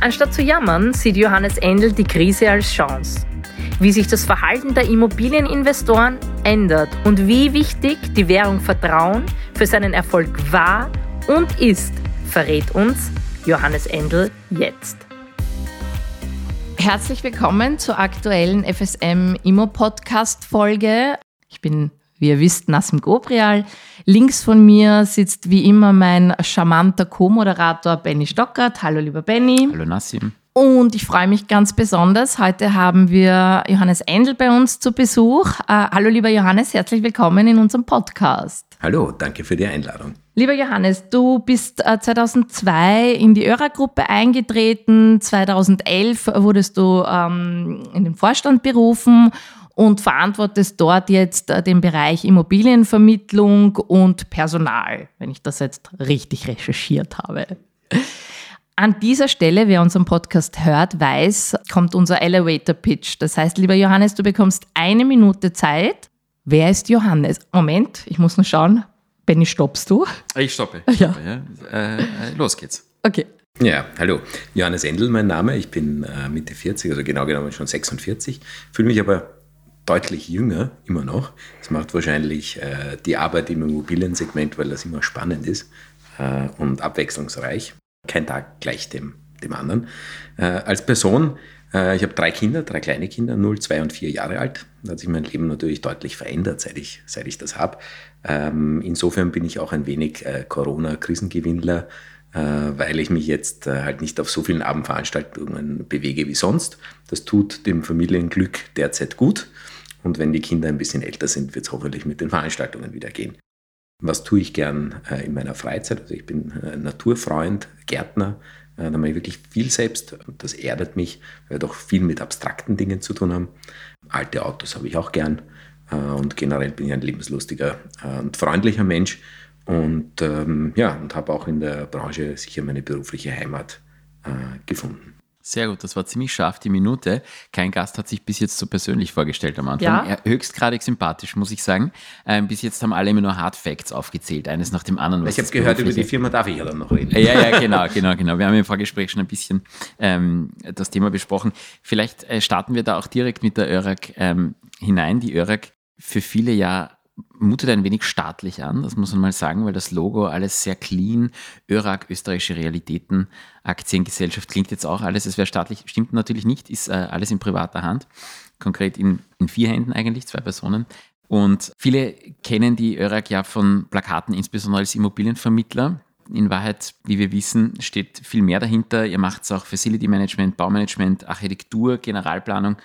Anstatt zu jammern, sieht Johannes Endel die Krise als Chance. Wie sich das Verhalten der Immobilieninvestoren ändert und wie wichtig die Währung Vertrauen für seinen Erfolg war und ist, verrät uns Johannes Endel jetzt. Herzlich willkommen zur aktuellen FSM Immo Podcast Folge. Ich bin wie ihr wisst, Nassim Gobrial. Links von mir sitzt wie immer mein charmanter Co-Moderator Benny Stockert. Hallo lieber Benny. Hallo Nassim. Und ich freue mich ganz besonders. Heute haben wir Johannes Endel bei uns zu Besuch. Äh, hallo lieber Johannes, herzlich willkommen in unserem Podcast. Hallo, danke für die Einladung. Lieber Johannes, du bist äh, 2002 in die ÖRA-Gruppe eingetreten. 2011 wurdest du ähm, in den Vorstand berufen und verantwortest dort jetzt äh, den Bereich Immobilienvermittlung und Personal, wenn ich das jetzt richtig recherchiert habe. An dieser Stelle, wer unseren Podcast hört, weiß, kommt unser Elevator Pitch. Das heißt, lieber Johannes, du bekommst eine Minute Zeit. Wer ist Johannes? Moment, ich muss nur schauen. Benny, stoppst du? Ich stoppe. Ich stoppe ja. ja. Äh, äh, los geht's. Okay. Ja, hallo. Johannes Endel, mein Name. Ich bin äh, Mitte 40, also genau genommen schon 46. Fühle mich aber deutlich jünger, immer noch. Das macht wahrscheinlich äh, die Arbeit im Immobiliensegment, weil das immer spannend ist äh, und abwechslungsreich. Kein Tag gleich dem, dem anderen. Äh, als Person, äh, ich habe drei Kinder, drei kleine Kinder, 0, 2 und 4 Jahre alt. Da hat sich mein Leben natürlich deutlich verändert, seit ich, seit ich das habe. Ähm, insofern bin ich auch ein wenig äh, Corona-Krisengewinnler äh, weil ich mich jetzt halt nicht auf so vielen Abendveranstaltungen bewege wie sonst. Das tut dem Familienglück derzeit gut. Und wenn die Kinder ein bisschen älter sind, wird es hoffentlich mit den Veranstaltungen wieder gehen. Was tue ich gern äh, in meiner Freizeit? Also ich bin äh, Naturfreund, Gärtner, äh, da mache ich wirklich viel selbst und das erdet mich, weil wir doch viel mit abstrakten Dingen zu tun haben. Alte Autos habe ich auch gern äh, und generell bin ich ein lebenslustiger äh, und freundlicher Mensch und ähm, ja, und habe auch in der Branche sicher meine berufliche Heimat äh, gefunden. Sehr gut, das war ziemlich scharf, die Minute. Kein Gast hat sich bis jetzt so persönlich vorgestellt am Anfang. Ja. Höchstgradig sympathisch, muss ich sagen. Ähm, bis jetzt haben alle immer nur Hard Facts aufgezählt, eines nach dem anderen. ich habe gehört, über die Firma darf ich ja dann noch reden. Ja, ja, genau, genau, genau. Wir haben im Vorgespräch schon ein bisschen ähm, das Thema besprochen. Vielleicht äh, starten wir da auch direkt mit der ÖRAG ähm, hinein. Die ÖRAG für viele ja mutet ein wenig staatlich an, das muss man mal sagen, weil das Logo alles sehr clean, ÖRAG, österreichische Realitäten, Aktiengesellschaft klingt jetzt auch alles, es wäre staatlich, stimmt natürlich nicht, ist äh, alles in privater Hand, konkret in, in vier Händen eigentlich, zwei Personen. Und viele kennen die ÖRAG ja von Plakaten, insbesondere als Immobilienvermittler. In Wahrheit, wie wir wissen, steht viel mehr dahinter. Ihr macht es auch Facility Management, Baumanagement, Architektur, Generalplanung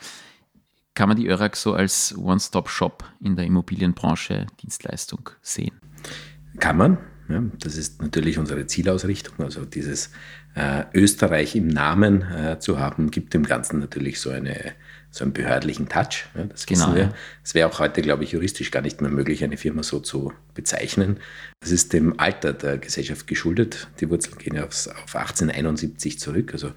kann man die ÖRAG so als One-Stop-Shop in der Immobilienbranche Dienstleistung sehen? Kann man. Ja, das ist natürlich unsere Zielausrichtung. Also dieses äh, Österreich im Namen äh, zu haben, gibt dem Ganzen natürlich so, eine, so einen behördlichen Touch. Ja, das genau. Wir. Es wäre auch heute, glaube ich, juristisch gar nicht mehr möglich, eine Firma so zu bezeichnen. Das ist dem Alter der Gesellschaft geschuldet. Die Wurzeln gehen ja auf, auf 1871 zurück. Also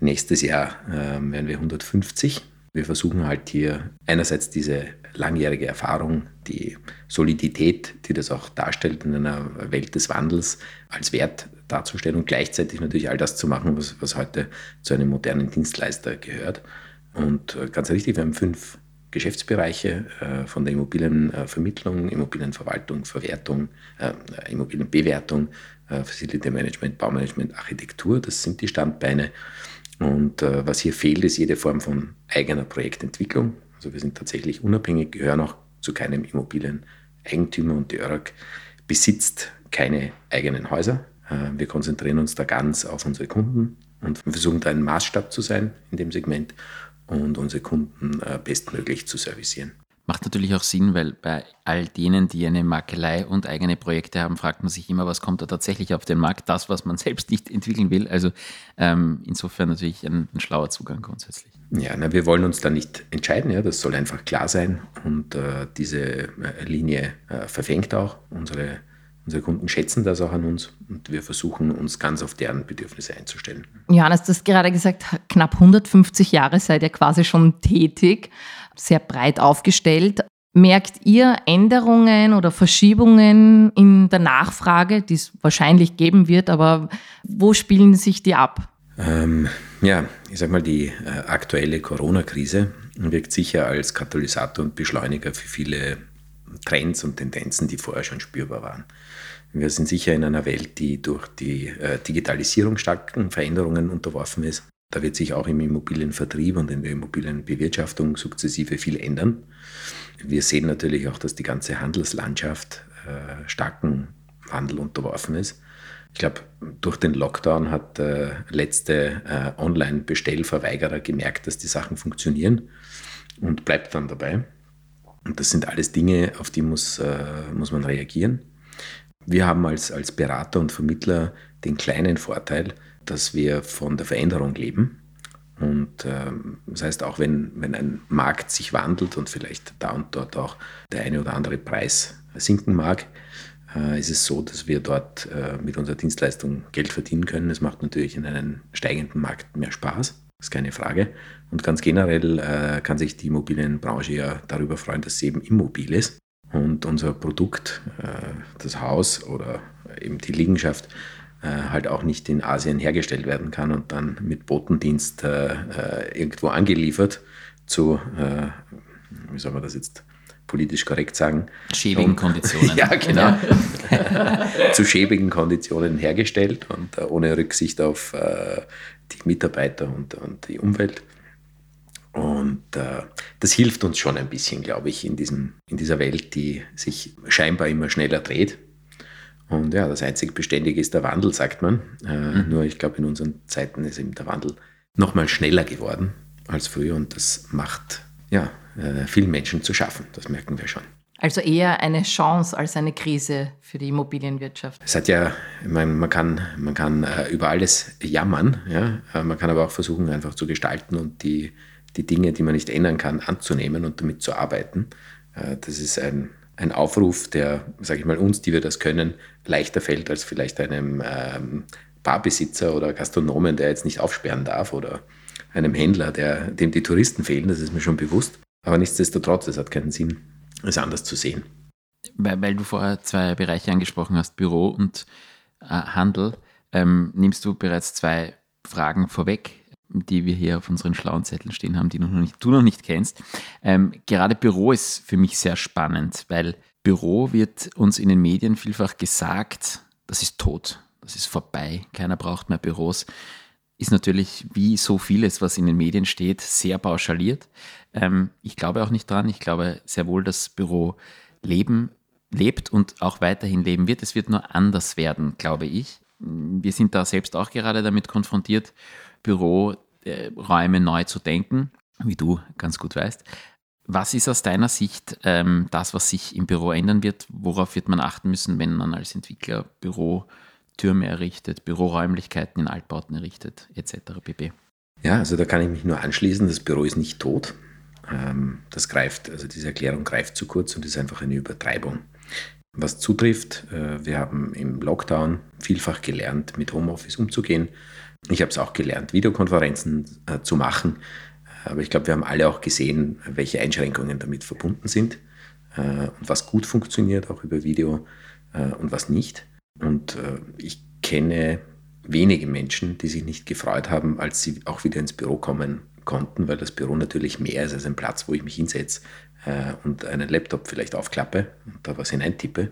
nächstes Jahr äh, werden wir 150. Wir versuchen halt hier einerseits diese langjährige Erfahrung, die Solidität, die das auch darstellt in einer Welt des Wandels, als Wert darzustellen und gleichzeitig natürlich all das zu machen, was, was heute zu einem modernen Dienstleister gehört. Und äh, ganz richtig, wir haben fünf Geschäftsbereiche äh, von der Immobilienvermittlung, Immobilienverwaltung, Verwertung, äh, Immobilienbewertung, äh, Facility Management, Baumanagement, Architektur. Das sind die Standbeine. Und äh, was hier fehlt, ist jede Form von eigener Projektentwicklung. Also wir sind tatsächlich unabhängig, gehören auch zu keinem Immobilieneigentümer und die ÖRAG besitzt keine eigenen Häuser. Äh, wir konzentrieren uns da ganz auf unsere Kunden und versuchen da ein Maßstab zu sein in dem Segment und unsere Kunden äh, bestmöglich zu servicieren. Macht natürlich auch Sinn, weil bei all denen, die eine Makelei und eigene Projekte haben, fragt man sich immer, was kommt da tatsächlich auf den Markt? Das, was man selbst nicht entwickeln will. Also ähm, insofern natürlich ein, ein, schlauer Zugang grundsätzlich. Ja, na, wir wollen uns da nicht entscheiden. Ja, das soll einfach klar sein. Und äh, diese äh, Linie äh, verfängt auch. Unsere, unsere Kunden schätzen das auch an uns und wir versuchen uns ganz auf deren Bedürfnisse einzustellen. Johannes, du hast gerade gesagt, knapp 150 Jahre seid ihr quasi schon tätig sehr breit aufgestellt. Merkt ihr Änderungen oder Verschiebungen in der Nachfrage, die es wahrscheinlich geben wird, aber wo spielen sich die ab? Ähm, ja, ich sag mal, die äh, aktuelle Corona-Krise wirkt sicher als Katalysator und Beschleuniger für viele Trends und Tendenzen, die vorher schon spürbar waren. Wir sind sicher in einer Welt, die durch die äh, Digitalisierung starken Veränderungen unterworfen ist. Da wird sich auch im Immobilienvertrieb und in der Immobilienbewirtschaftung sukzessive viel ändern. Wir sehen natürlich auch, dass die ganze Handelslandschaft äh, starken Wandel unterworfen ist. Ich glaube, durch den Lockdown hat der äh, letzte Online-Bestellverweigerer gemerkt, dass die Sachen funktionieren und bleibt dann dabei. Und das sind alles Dinge, auf die muss, muss man reagieren. Wir haben als, als Berater und Vermittler den kleinen Vorteil, dass wir von der Veränderung leben. Und ähm, das heißt, auch wenn, wenn ein Markt sich wandelt und vielleicht da und dort auch der eine oder andere Preis sinken mag, äh, ist es so, dass wir dort äh, mit unserer Dienstleistung Geld verdienen können. Es macht natürlich in einem steigenden Markt mehr Spaß, ist keine Frage. Und ganz generell äh, kann sich die Immobilienbranche ja darüber freuen, dass sie eben immobil ist und unser Produkt, das Haus oder eben die Liegenschaft, halt auch nicht in Asien hergestellt werden kann und dann mit Botendienst irgendwo angeliefert zu, wie soll man das jetzt politisch korrekt sagen. Schäbigen Konditionen. ja, genau. zu schäbigen Konditionen hergestellt und äh, ohne Rücksicht auf äh, die Mitarbeiter und, und die Umwelt. Und äh, das hilft uns schon ein bisschen, glaube ich, in, diesem, in dieser Welt, die sich scheinbar immer schneller dreht. Und ja, das einzig Beständige ist der Wandel, sagt man. Äh, mhm. Nur ich glaube, in unseren Zeiten ist eben der Wandel noch mal schneller geworden als früher und das macht ja, äh, vielen Menschen zu schaffen. Das merken wir schon. Also eher eine Chance als eine Krise für die Immobilienwirtschaft. Es hat ja, man, man kann, man kann äh, über alles jammern, ja? Äh, man kann aber auch versuchen, einfach zu gestalten und die, die Dinge, die man nicht ändern kann, anzunehmen und damit zu arbeiten. Das ist ein, ein Aufruf, der, sage ich mal, uns, die wir das können, leichter fällt als vielleicht einem ähm, Barbesitzer oder Gastronomen, der jetzt nicht aufsperren darf oder einem Händler, der, dem die Touristen fehlen, das ist mir schon bewusst. Aber nichtsdestotrotz, es hat keinen Sinn, es anders zu sehen. Weil, weil du vorher zwei Bereiche angesprochen hast, Büro und äh, Handel, ähm, nimmst du bereits zwei Fragen vorweg, die wir hier auf unseren schlauen Zetteln stehen haben, die du noch nicht, du noch nicht kennst. Ähm, gerade Büro ist für mich sehr spannend, weil Büro wird uns in den Medien vielfach gesagt, das ist tot, das ist vorbei, keiner braucht mehr Büros ist natürlich wie so vieles, was in den Medien steht, sehr pauschaliert. Ähm, ich glaube auch nicht dran. Ich glaube sehr wohl, dass Büro leben, lebt und auch weiterhin leben wird. Es wird nur anders werden, glaube ich. Wir sind da selbst auch gerade damit konfrontiert, Büroräume neu zu denken, wie du ganz gut weißt. Was ist aus deiner Sicht ähm, das, was sich im Büro ändern wird? Worauf wird man achten müssen, wenn man als Entwickler Büro Türme errichtet, Büroräumlichkeiten in Altbauten errichtet, etc. pp. Ja, also da kann ich mich nur anschließen, das Büro ist nicht tot. Ähm, das greift, also diese Erklärung greift zu kurz und ist einfach eine Übertreibung. Was zutrifft, äh, wir haben im Lockdown vielfach gelernt, mit Homeoffice umzugehen. Ich habe es auch gelernt, Videokonferenzen äh, zu machen. Aber ich glaube, wir haben alle auch gesehen, welche Einschränkungen damit verbunden sind äh, und was gut funktioniert, auch über Video und was nicht. Und äh, ich kenne wenige Menschen, die sich nicht gefreut haben, als sie auch wieder ins Büro kommen konnten, weil das Büro natürlich mehr ist als ein Platz, wo ich mich hinsetze äh, und einen Laptop vielleicht aufklappe und da was hineintippe.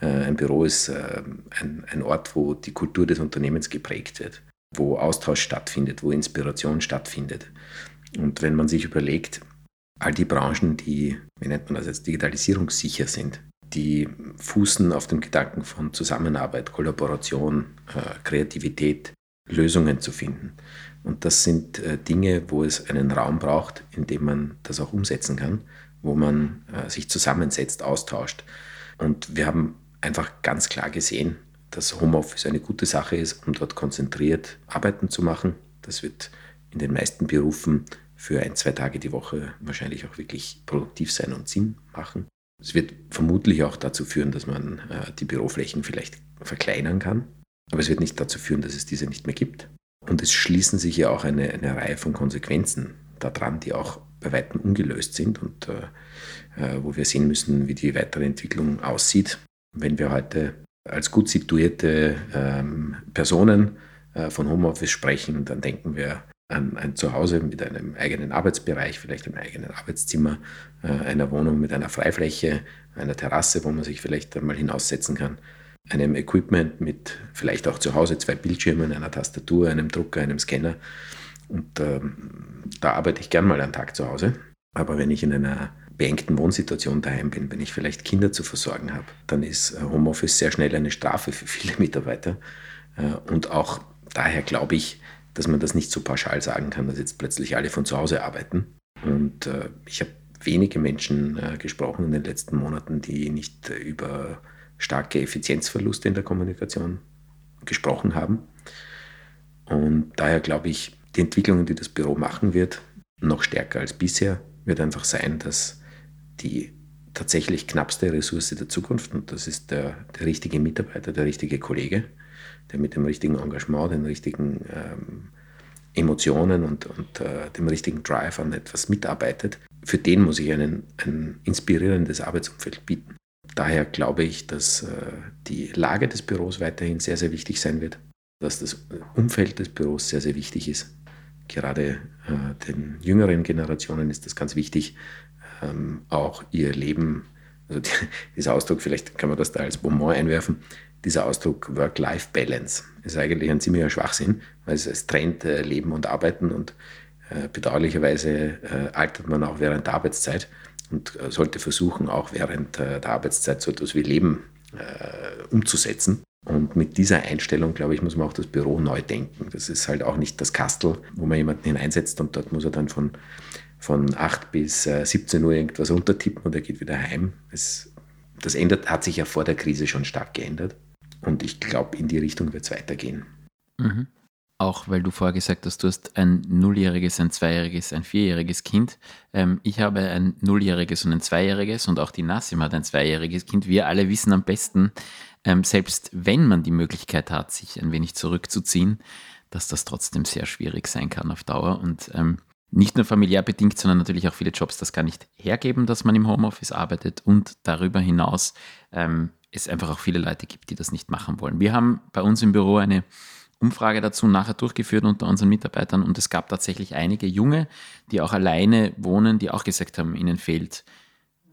Äh, ein Büro ist äh, ein, ein Ort, wo die Kultur des Unternehmens geprägt wird, wo Austausch stattfindet, wo Inspiration stattfindet. Und wenn man sich überlegt, all die Branchen, die, wie nennt man das jetzt, digitalisierungssicher sind, die fußen auf dem Gedanken von Zusammenarbeit, Kollaboration, äh, Kreativität, Lösungen zu finden. Und das sind äh, Dinge, wo es einen Raum braucht, in dem man das auch umsetzen kann, wo man äh, sich zusammensetzt, austauscht. Und wir haben einfach ganz klar gesehen, dass Homeoffice eine gute Sache ist, um dort konzentriert arbeiten zu machen. Das wird in den meisten Berufen für ein, zwei Tage die Woche wahrscheinlich auch wirklich produktiv sein und Sinn machen. Es wird vermutlich auch dazu führen, dass man äh, die Büroflächen vielleicht verkleinern kann, aber es wird nicht dazu führen, dass es diese nicht mehr gibt. Und es schließen sich ja auch eine, eine Reihe von Konsequenzen daran, die auch bei weitem ungelöst sind und äh, äh, wo wir sehen müssen, wie die weitere Entwicklung aussieht. Wenn wir heute als gut situierte ähm, Personen äh, von Homeoffice sprechen, dann denken wir an ein Zuhause mit einem eigenen Arbeitsbereich, vielleicht einem eigenen Arbeitszimmer, äh, einer Wohnung mit einer Freifläche, einer Terrasse, wo man sich vielleicht einmal hinaussetzen kann, einem Equipment mit vielleicht auch zu Hause zwei Bildschirmen, einer Tastatur, einem Drucker, einem Scanner. Und ähm, da arbeite ich gern mal einen Tag zu Hause. Aber wenn ich in einer beengten Wohnsituation daheim bin, wenn ich vielleicht Kinder zu versorgen habe, dann ist äh, Homeoffice sehr schnell eine Strafe für viele Mitarbeiter. Äh, und auch daher glaube ich, dass man das nicht so pauschal sagen kann, dass jetzt plötzlich alle von zu Hause arbeiten. Und äh, ich habe wenige Menschen gesprochen in den letzten Monaten, die nicht über starke Effizienzverluste in der Kommunikation gesprochen haben. Und daher glaube ich, die Entwicklungen, die das Büro machen wird, noch stärker als bisher, wird einfach sein, dass die tatsächlich knappste Ressource der Zukunft, und das ist der, der richtige Mitarbeiter, der richtige Kollege, der mit dem richtigen Engagement, den richtigen ähm, Emotionen und, und äh, dem richtigen Drive an etwas mitarbeitet, für den muss ich einen, ein inspirierendes Arbeitsumfeld bieten. Daher glaube ich, dass äh, die Lage des Büros weiterhin sehr, sehr wichtig sein wird, dass das Umfeld des Büros sehr, sehr wichtig ist. Gerade äh, den jüngeren Generationen ist das ganz wichtig, ähm, auch ihr Leben, also die, dieser Ausdruck, vielleicht kann man das da als Bonbon einwerfen, dieser Ausdruck Work-Life-Balance ist eigentlich ein ziemlicher Schwachsinn, weil es, es trennt äh, Leben und Arbeiten und äh, bedauerlicherweise äh, altert man auch während der Arbeitszeit und äh, sollte versuchen, auch während äh, der Arbeitszeit so etwas wie Leben äh, umzusetzen. Und mit dieser Einstellung, glaube ich, muss man auch das Büro neu denken. Das ist halt auch nicht das Kastel, wo man jemanden hineinsetzt und dort muss er dann von, von 8 bis 17 Uhr irgendwas untertippen und er geht wieder heim. Es, das ändert, hat sich ja vor der Krise schon stark geändert. Und ich glaube, in die Richtung wird es weitergehen. Mhm. Auch weil du vorher gesagt hast, du hast ein Nulljähriges, ein Zweijähriges, ein Vierjähriges Kind. Ähm, ich habe ein Nulljähriges und ein Zweijähriges und auch die Nassim hat ein Zweijähriges Kind. Wir alle wissen am besten, ähm, selbst wenn man die Möglichkeit hat, sich ein wenig zurückzuziehen, dass das trotzdem sehr schwierig sein kann auf Dauer. Und ähm, nicht nur familiär bedingt, sondern natürlich auch viele Jobs das gar nicht hergeben, dass man im Homeoffice arbeitet und darüber hinaus ähm, es einfach auch viele Leute gibt, die das nicht machen wollen. Wir haben bei uns im Büro eine Umfrage dazu nachher durchgeführt unter unseren Mitarbeitern und es gab tatsächlich einige Junge, die auch alleine wohnen, die auch gesagt haben, ihnen fehlt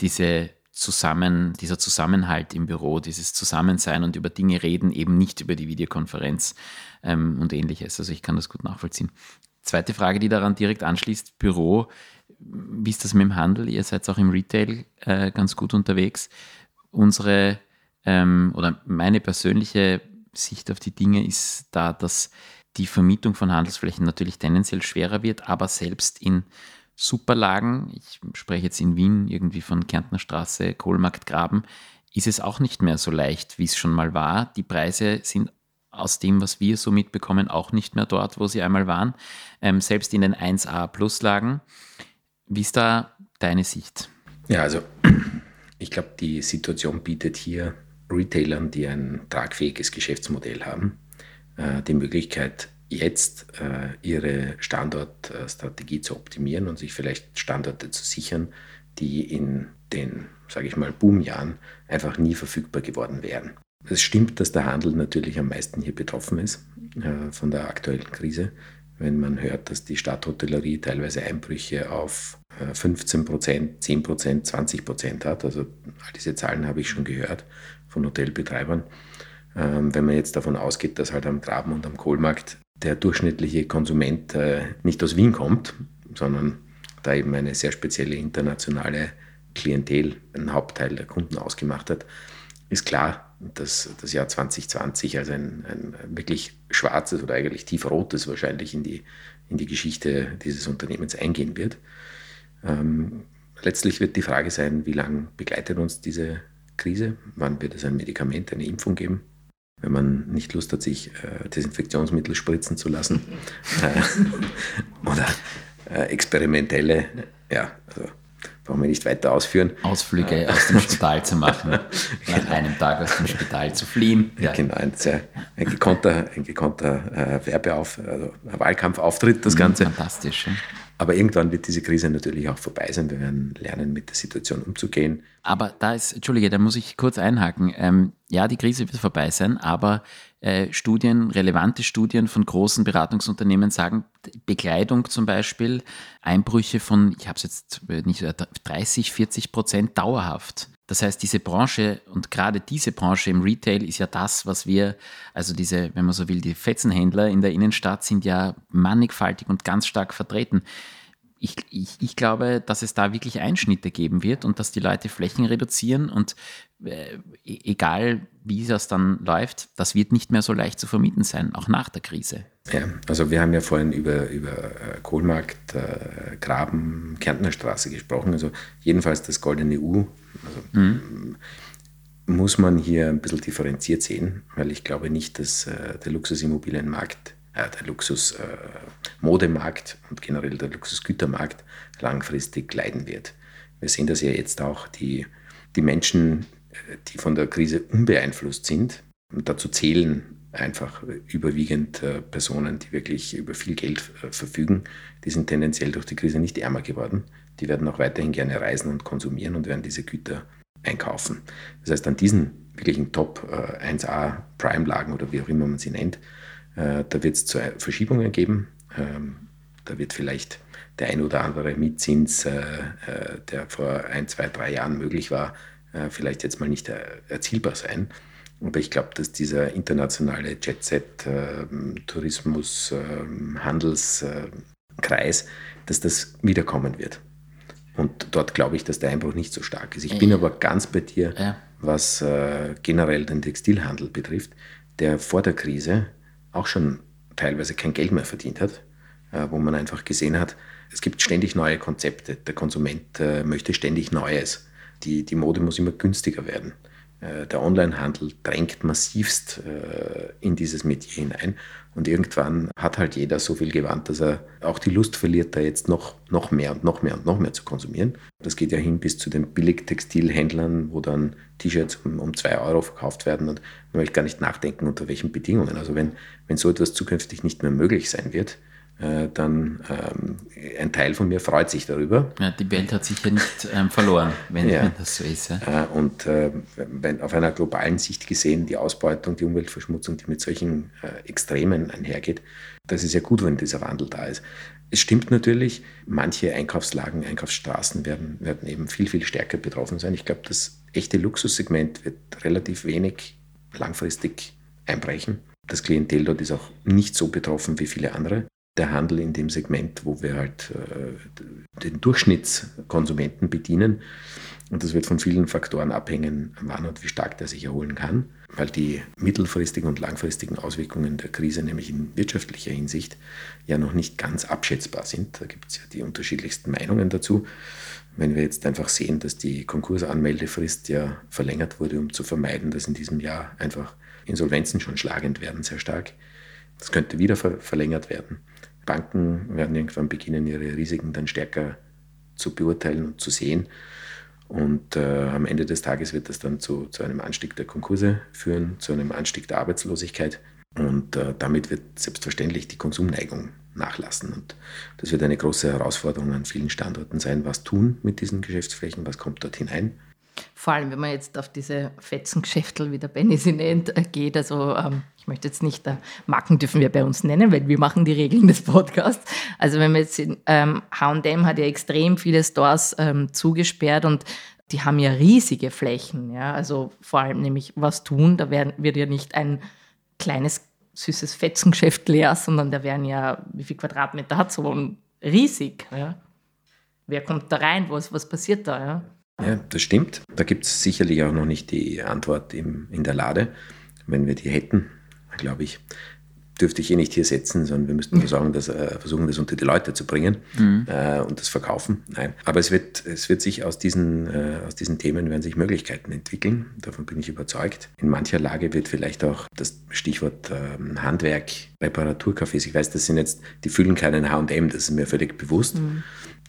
diese Zusammen, dieser Zusammenhalt im Büro, dieses Zusammensein und über Dinge reden, eben nicht über die Videokonferenz ähm, und ähnliches. Also ich kann das gut nachvollziehen. Zweite Frage, die daran direkt anschließt, Büro. Wie ist das mit dem Handel? Ihr seid auch im Retail äh, ganz gut unterwegs. Unsere ähm, oder meine persönliche Sicht auf die Dinge ist da, dass die Vermietung von Handelsflächen natürlich tendenziell schwerer wird, aber selbst in Superlagen, ich spreche jetzt in Wien irgendwie von Kärntner Straße, Kohlmarktgraben, ist es auch nicht mehr so leicht, wie es schon mal war. Die Preise sind aus dem, was wir so mitbekommen, auch nicht mehr dort, wo sie einmal waren. Ähm, selbst in den 1A Plus-Lagen. Wie ist da deine Sicht? Ja, also ich glaube, die Situation bietet hier Retailern, die ein tragfähiges Geschäftsmodell haben, äh, die Möglichkeit, jetzt äh, ihre Standortstrategie zu optimieren und sich vielleicht Standorte zu sichern, die in den, sage ich mal, Boomjahren einfach nie verfügbar geworden wären. Es stimmt, dass der Handel natürlich am meisten hier betroffen ist äh, von der aktuellen Krise. Wenn man hört, dass die Stadthotellerie teilweise Einbrüche auf 15 Prozent, 10 Prozent, 20 Prozent hat, also all diese Zahlen habe ich schon gehört, von Hotelbetreibern. Ähm, wenn man jetzt davon ausgeht, dass halt am Graben und am Kohlmarkt der durchschnittliche Konsument äh, nicht aus Wien kommt, sondern da eben eine sehr spezielle internationale Klientel einen Hauptteil der Kunden ausgemacht hat, ist klar, dass das Jahr 2020 als ein, ein wirklich schwarzes oder eigentlich tiefrotes wahrscheinlich in die, in die Geschichte dieses Unternehmens eingehen wird. Ähm, letztlich wird die Frage sein, wie lange begleitet uns diese Krise? Wann wird es ein Medikament, eine Impfung geben? Wenn man nicht Lust hat, sich äh, Desinfektionsmittel spritzen zu lassen äh, oder äh, experimentelle, ja, also brauchen wir nicht weiter ausführen. Ausflüge aus dem Spital zu machen, nach genau. einem Tag aus dem Spital zu fliehen. Ja. Genau, ein, sehr, ein gekonnter, ein gekonnter äh, Werbeauf, also Wahlkampfauftritt, das mhm, Ganze. Fantastisch. Ja. Aber irgendwann wird diese Krise natürlich auch vorbei sein. Wir werden lernen, mit der Situation umzugehen. Aber da ist, Entschuldige, da muss ich kurz einhaken. Ähm, ja, die Krise wird vorbei sein, aber äh, Studien, relevante Studien von großen Beratungsunternehmen sagen, Bekleidung zum Beispiel, Einbrüche von, ich habe es jetzt äh, nicht 30, 40 Prozent dauerhaft. Das heißt, diese Branche und gerade diese Branche im Retail ist ja das, was wir, also diese, wenn man so will, die Fetzenhändler in der Innenstadt sind ja mannigfaltig und ganz stark vertreten. Ich, ich, ich glaube, dass es da wirklich Einschnitte geben wird und dass die Leute Flächen reduzieren und äh, e-, egal wie das dann läuft, das wird nicht mehr so leicht zu vermieten sein, auch nach der Krise. Ja, also wir haben ja vorhin über, über äh, Kohlmarkt, äh, Graben, Kärntner Straße gesprochen. Also jedenfalls das Goldene U mhm. muss man hier ein bisschen differenziert sehen, weil ich glaube nicht, dass äh, der Luxusimmobilienmarkt, äh, der Luxusmodemarkt äh, und generell der Luxusgütermarkt langfristig leiden wird. Wir sehen das ja jetzt auch, die, die Menschen, äh, die von der Krise unbeeinflusst sind, und dazu zählen einfach überwiegend äh, Personen, die wirklich über viel Geld äh, verfügen, die sind tendenziell durch die Krise nicht ärmer geworden die werden auch weiterhin gerne reisen und konsumieren und werden diese Güter einkaufen. Das heißt, an diesen wirklichen Top 1a äh, Prime-Lagen oder wie auch immer man sie nennt, äh, da wird es Verschiebungen geben. Ähm, da wird vielleicht der ein oder andere Mietzins, äh, der vor ein, zwei, drei Jahren möglich war, vielleicht jetzt mal nicht erzielbar sein. Aber ich glaube, dass dieser internationale Jet-Set, Tourismus, Handelskreis, dass das wiederkommen wird. Und dort glaube ich, dass der Einbruch nicht so stark ist. Ich bin aber ganz bei dir, ja. was äh, generell den Textilhandel betrifft, der vor der Krise auch schon teilweise kein Geld mehr verdient hat, äh, wo man einfach gesehen hat, es gibt ständig neue Konzepte. Der Konsument äh, möchte ständig Neues. Die, die Mode muss immer günstiger werden. Äh, der Onlinehandel drängt massivst äh, in dieses Metier hinein. Und irgendwann hat halt jeder so viel gewandt, dass er auch die Lust verliert, da jetzt noch, noch mehr und noch mehr und noch mehr zu konsumieren. Das geht ja hin bis zu den Billigtextilhändlern, wo dann T-Shirts um, um zwei Euro verkauft werden und man möchte gar nicht nachdenken, unter welchen Bedingungen. Also wenn, wenn so etwas zukünftig nicht mehr möglich sein wird, äh, dann ähm, ein Teil von mir freut sich darüber. Ja, die Welt hat sicher nicht ähm, verloren, wenn, ja. wenn, das so ist. Ja. Äh, und äh, wenn auf einer globalen Sicht gesehen die Ausbeutung, die Umweltverschmutzung, die mit solchen äh, Extremen einhergeht, das ist ja gut, wenn dieser Wandel da ist. Es stimmt natürlich, manche Einkaufslagen, Einkaufsstraßen werden, werden eben viel, viel stärker betroffen sein. Ich glaube, das echte Luxussegment wird relativ wenig langfristig einbrechen. Das Klientel dort ist auch nicht so betroffen wie viele andere der Handel in dem Segment, wo wir halt äh, den Durchschnittskonsumenten bedienen. Und das wird von vielen Faktoren abhängen, wann und wie stark der sich erholen kann, weil die mittelfristigen und langfristigen Auswirkungen der Krise, nämlich in wirtschaftlicher Hinsicht, ja noch nicht ganz abschätzbar sind. Da gibt es ja die unterschiedlichsten Meinungen dazu. Wenn wir jetzt einfach sehen, dass die Konkursanmeldefrist ja verlängert wurde, um zu vermeiden, dass in diesem Jahr einfach Insolvenzen schon schlagend werden, sehr stark. Das könnte wieder verlängert werden. Banken werden irgendwann beginnen, ihre Risiken dann stärker zu beurteilen und zu sehen. Und äh, am Ende des Tages wird das dann zu, zu einem Anstieg der Konkurse führen, zu einem Anstieg der Arbeitslosigkeit. Und äh, damit wird selbstverständlich die Konsumneigung nachlassen. Und das wird eine große Herausforderung an vielen Standorten sein. Was tun mit diesen Geschäftsflächen? Was kommt dort hinein? Vor allem, wenn man jetzt auf diese Fetzengeschäftel, wie der Benny sie nennt, äh, geht. Also ähm, ich möchte jetzt nicht, äh, Marken dürfen wir bei uns nennen, weil wir machen die Regeln des Podcasts. Also wenn wir jetzt ähm, H&M hat ja extrem viele Stores ähm, zugesperrt und die haben ja riesige Flächen. Ja? Also vor allem nämlich was tun, da werden, wird ja nicht ein kleines süßes Fetzengeschäft leer, sondern da werden ja, wie viel Quadratmeter hat so ein riesig. Ja? Wer kommt da rein? Was, was passiert da? Ja? Ja, das stimmt. Da gibt es sicherlich auch noch nicht die Antwort im, in der Lade. Wenn wir die hätten, glaube ich, dürfte ich eh nicht hier setzen, sondern wir müssten versuchen, das, äh, versuchen, das unter die Leute zu bringen mhm. äh, und das verkaufen. Nein. Aber es wird, es wird sich aus diesen, äh, aus diesen Themen werden sich Möglichkeiten entwickeln. Davon bin ich überzeugt. In mancher Lage wird vielleicht auch das Stichwort ähm, Handwerk, Reparaturcafés, ich weiß, das sind jetzt, die füllen keinen H&M, das ist mir völlig bewusst. Mhm.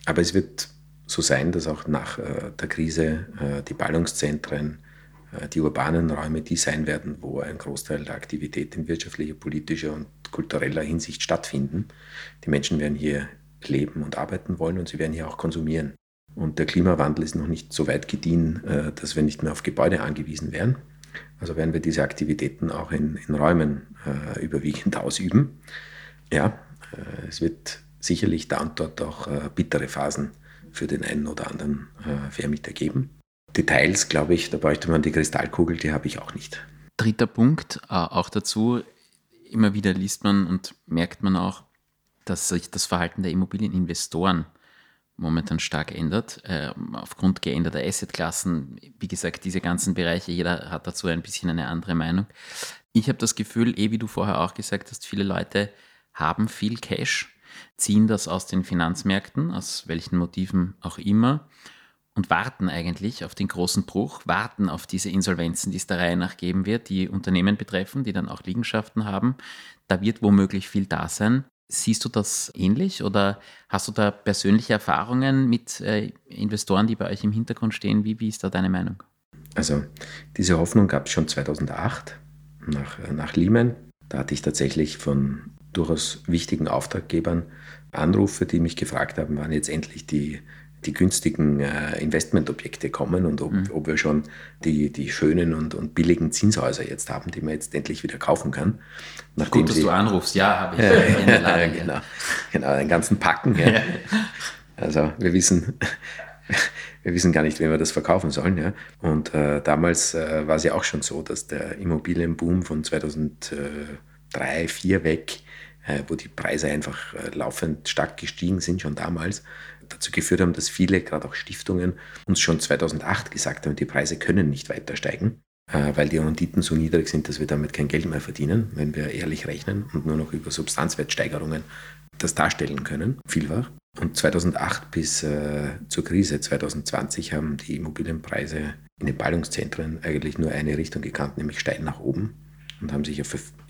Aber es wird so sein, dass auch nach äh, der Krise äh, die Ballungszentren, die urbanen Räume die sein werden, wo ein Großteil der Aktivität in wirtschaftlicher, politischer und kultureller Hinsicht stattfinden. Die Menschen werden hier leben und arbeiten wollen und sie werden hier auch konsumieren. Und der Klimawandel ist noch nicht so weit gediehen, äh, dass wir nicht mehr auf Gebäude angewiesen wären. Also werden wir diese Aktivitäten auch in, in Räumen äh, überwiegend ausüben. Ja, äh, es wird sicherlich da und dort auch äh, bittere Phasen für den einen oder anderen äh, Vermieter geben. Details, glaube ich, da bräuchte man die Kristallkugel, die habe ich auch nicht. Dritter Punkt, äh, auch dazu, immer wieder liest man und merkt man auch, dass sich das Verhalten der Immobilieninvestoren momentan stark ändert, äh, aufgrund geänderter Assetklassen. Wie gesagt, diese ganzen Bereiche, jeder hat dazu ein bisschen eine andere Meinung. Ich habe das Gefühl, eh wie du vorher auch gesagt hast, viele Leute haben viel Cash, ziehen das aus den Finanzmärkten, aus welchen Motiven auch immer, und warten eigentlich auf den großen Bruch, warten auf diese Insolvenzen, die es der Reihe nach geben wird, die Unternehmen betreffen, die dann auch Liegenschaften haben. Da wird womöglich viel da sein. Siehst du das ähnlich oder hast du da persönliche Erfahrungen mit äh, Investoren, die bei euch im Hintergrund stehen? Wie, wie ist da deine Meinung? Also diese Hoffnung gab es schon 2008 nach, nach Lehman. Da hatte ich tatsächlich von durchaus wichtigen Auftraggebern Anrufe, die mich gefragt haben, wann jetzt endlich die die günstigen äh, Investmentobjekte kommen und ob, mhm. ob, wir schon die, die schönen und, und billigen Zinshäuser jetzt haben, die man jetzt endlich wieder kaufen kann. Nachdem Gut, dass sie, du anrufst, ja, habe ich. Äh, genau, genau, einen ganzen Packen. Ja. Also wir wissen, wir wissen gar nicht, wem wir das verkaufen sollen. Ja. Und äh, damals äh, war es ja auch schon so, dass der Immobilienboom von 2003, 2004 weg, äh, wo die Preise einfach äh, laufend stark gestiegen sind, schon damals, dazu geführt haben, dass viele, gerade auch Stiftungen, uns schon 2008 gesagt haben, die Preise können nicht weiter steigen, äh, weil die Renditen so niedrig sind, dass wir damit kein Geld mehr verdienen, wenn wir ehrlich rechnen und nur noch über Substanzwertsteigerungen das darstellen können, vielfach. Und 2008 bis äh, zur Krise 2020 haben die Immobilienpreise in den Ballungszentren eigentlich nur eine Richtung gekannt, nämlich steil nach oben und haben sich in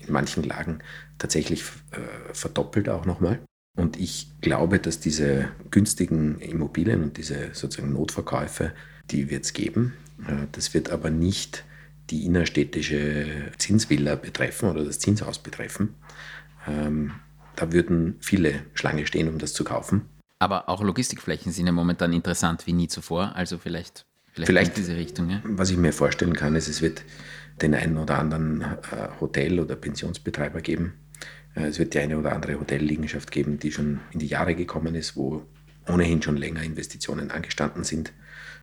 manchen Lagen tatsächlich äh, verdoppelt auch nochmal. Und ich glaube, dass diese günstigen Immobilien und diese sozusagen Notverkäufe, die wird es geben. Äh, das wird aber nicht die innerstädtische Zinsvilla betreffen oder das Zinshaus betreffen. Ähm, da würden viele Schlange stehen, um das zu kaufen. Aber auch Logistikflächen sind ja momentan interessant wie nie zuvor. Also vielleicht, vielleicht, vielleicht diese Richtung. Ja? Was ich mir vorstellen kann, ist, es wird den einen oder anderen äh, Hotel- oder Pensionsbetreiber geben, es wird die eine oder andere Hotelliegenschaft geben, die schon in die Jahre gekommen ist, wo ohnehin schon länger Investitionen angestanden sind,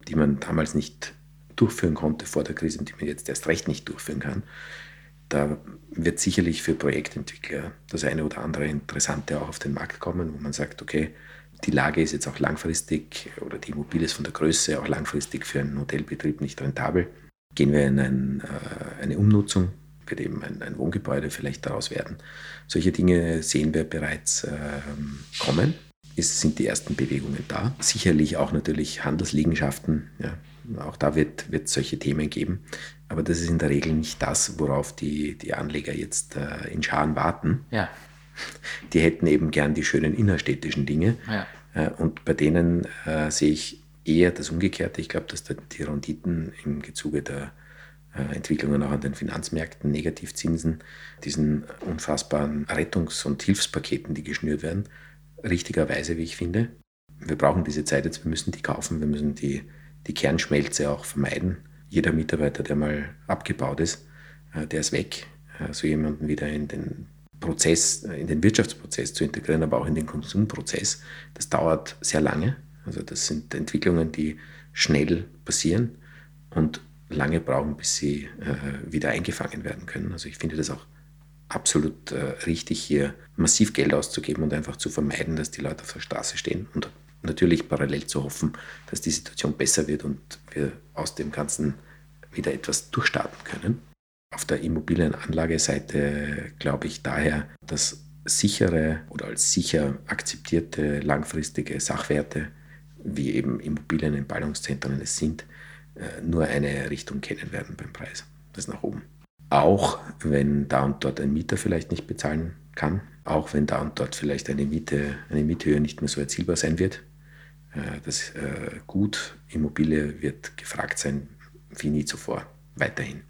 die man damals nicht durchführen konnte vor der Krise und die man jetzt erst recht nicht durchführen kann. Da wird sicherlich für Projektentwickler das eine oder andere Interessante auch auf den Markt kommen, wo man sagt, okay, die Lage ist jetzt auch langfristig oder die Immobilie ist von der Größe auch langfristig für einen Hotelbetrieb nicht rentabel. Gehen wir in ein, äh, eine Umnutzung wird eben ein, ein, Wohngebäude vielleicht daraus werden. Solche Dinge sehen wir bereits ähm, kommen. Es sind die ersten Bewegungen da. Sicherlich auch natürlich Handelsliegenschaften. Ja. Auch da wird es solche Themen geben. Aber das ist in der Regel nicht das, worauf die, die Anleger jetzt äh, in Scharen warten. Ja. Die hätten eben gern die schönen innerstädtischen Dinge. Ja. Äh, und bei denen äh, sehe ich eher das Umgekehrte. Ich glaube, dass da die Renditen im Gezuge der äh, Entwicklungen auch an den Finanzmärkten, Negativzinsen, diesen unfassbaren Rettungs- und Hilfspaketen, die geschnürt werden, richtigerweise, wie ich finde. Wir brauchen diese Zeit jetzt, wir müssen die kaufen, wir müssen die, die Kernschmelze auch vermeiden. Jeder Mitarbeiter, der mal abgebaut ist, äh, der ist weg. Äh, so jemanden wieder in den Prozess, in den Wirtschaftsprozess zu integrieren, aber auch in den Konsumprozess, das dauert sehr lange. Also das sind Entwicklungen, die schnell passieren und lange brauchen, bis sie äh, wieder eingefangen werden können. Also ich finde das auch absolut äh, richtig, hier massiv Geld auszugeben und einfach zu vermeiden, dass die Leute auf der Straße stehen und natürlich parallel zu hoffen, dass die Situation besser wird und wir aus dem Ganzen wieder etwas durchstarten können. Auf der Immobilienanlageseite glaube ich daher, dass sichere oder als sicher akzeptierte langfristige Sachwerte, wie eben Immobilien in Ballungszentren es sind, nur eine Richtung kennen werden beim Preis, das nach oben. Auch wenn da und dort ein Mieter vielleicht nicht bezahlen kann, auch wenn da und dort vielleicht eine Miete, eine Miethöhe nicht mehr so erzielbar sein wird. Äh, das äh, Gut Immobilie wird gefragt sein wie nie zuvor, weiterhin.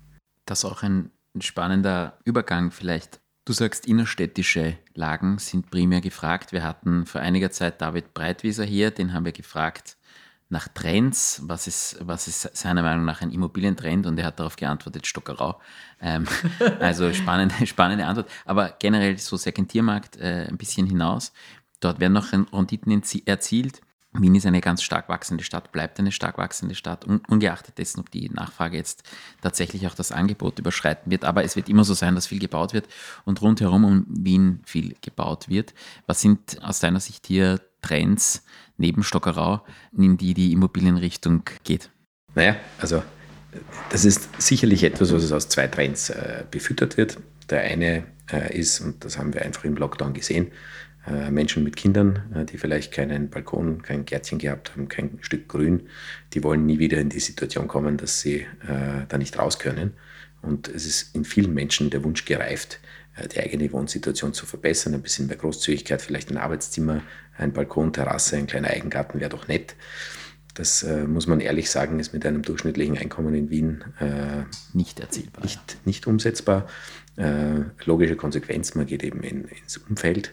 Das ist auch ein spannender Übergang vielleicht Du sagst, innerstädtische Lagen sind primär gefragt. Wir hatten vor einiger Zeit David Breitwieser hier, den haben wir gefragt nach Trends, was ist, was ist seiner Meinung nach ein Immobilientrend und er hat darauf geantwortet, Stockerau. Ähm, also spannende, spannende Antwort. Aber generell so Sekundärmarkt äh, ein bisschen hinaus. Dort werden noch Renditen erzielt. Wien ist eine ganz stark wachsende Stadt, bleibt eine stark wachsende Stadt, ungeachtet dessen, ob die Nachfrage jetzt tatsächlich auch das Angebot überschreiten wird. Aber es wird immer so sein, dass viel gebaut wird und rundherum um Wien viel gebaut wird. Was sind aus deiner Sicht hier Trends neben Stockerau, in die die Immobilienrichtung geht? Naja, also das ist sicherlich etwas, was aus zwei Trends äh, befüttert wird. Der eine äh, ist, und das haben wir einfach im Lockdown gesehen, Menschen mit Kindern, äh, die vielleicht keinen Balkon, kein Gärtchen gehabt haben, kein Stück Grün, die wollen nie wieder in die Situation kommen, dass sie äh, da nicht raus können. Und es ist in vielen Menschen der Wunsch gereift, die eigene Wohnsituation zu verbessern, ein bisschen mehr Großzügigkeit, vielleicht ein Arbeitszimmer, ein Balkon, Terrasse, ein kleiner Eigengarten wäre doch nett. Das äh, muss man ehrlich sagen, ist mit einem durchschnittlichen Einkommen in Wien äh, nicht erzielbar. Nicht, nicht umsetzbar. Äh, logische Konsequenz, man geht eben in, ins Umfeld,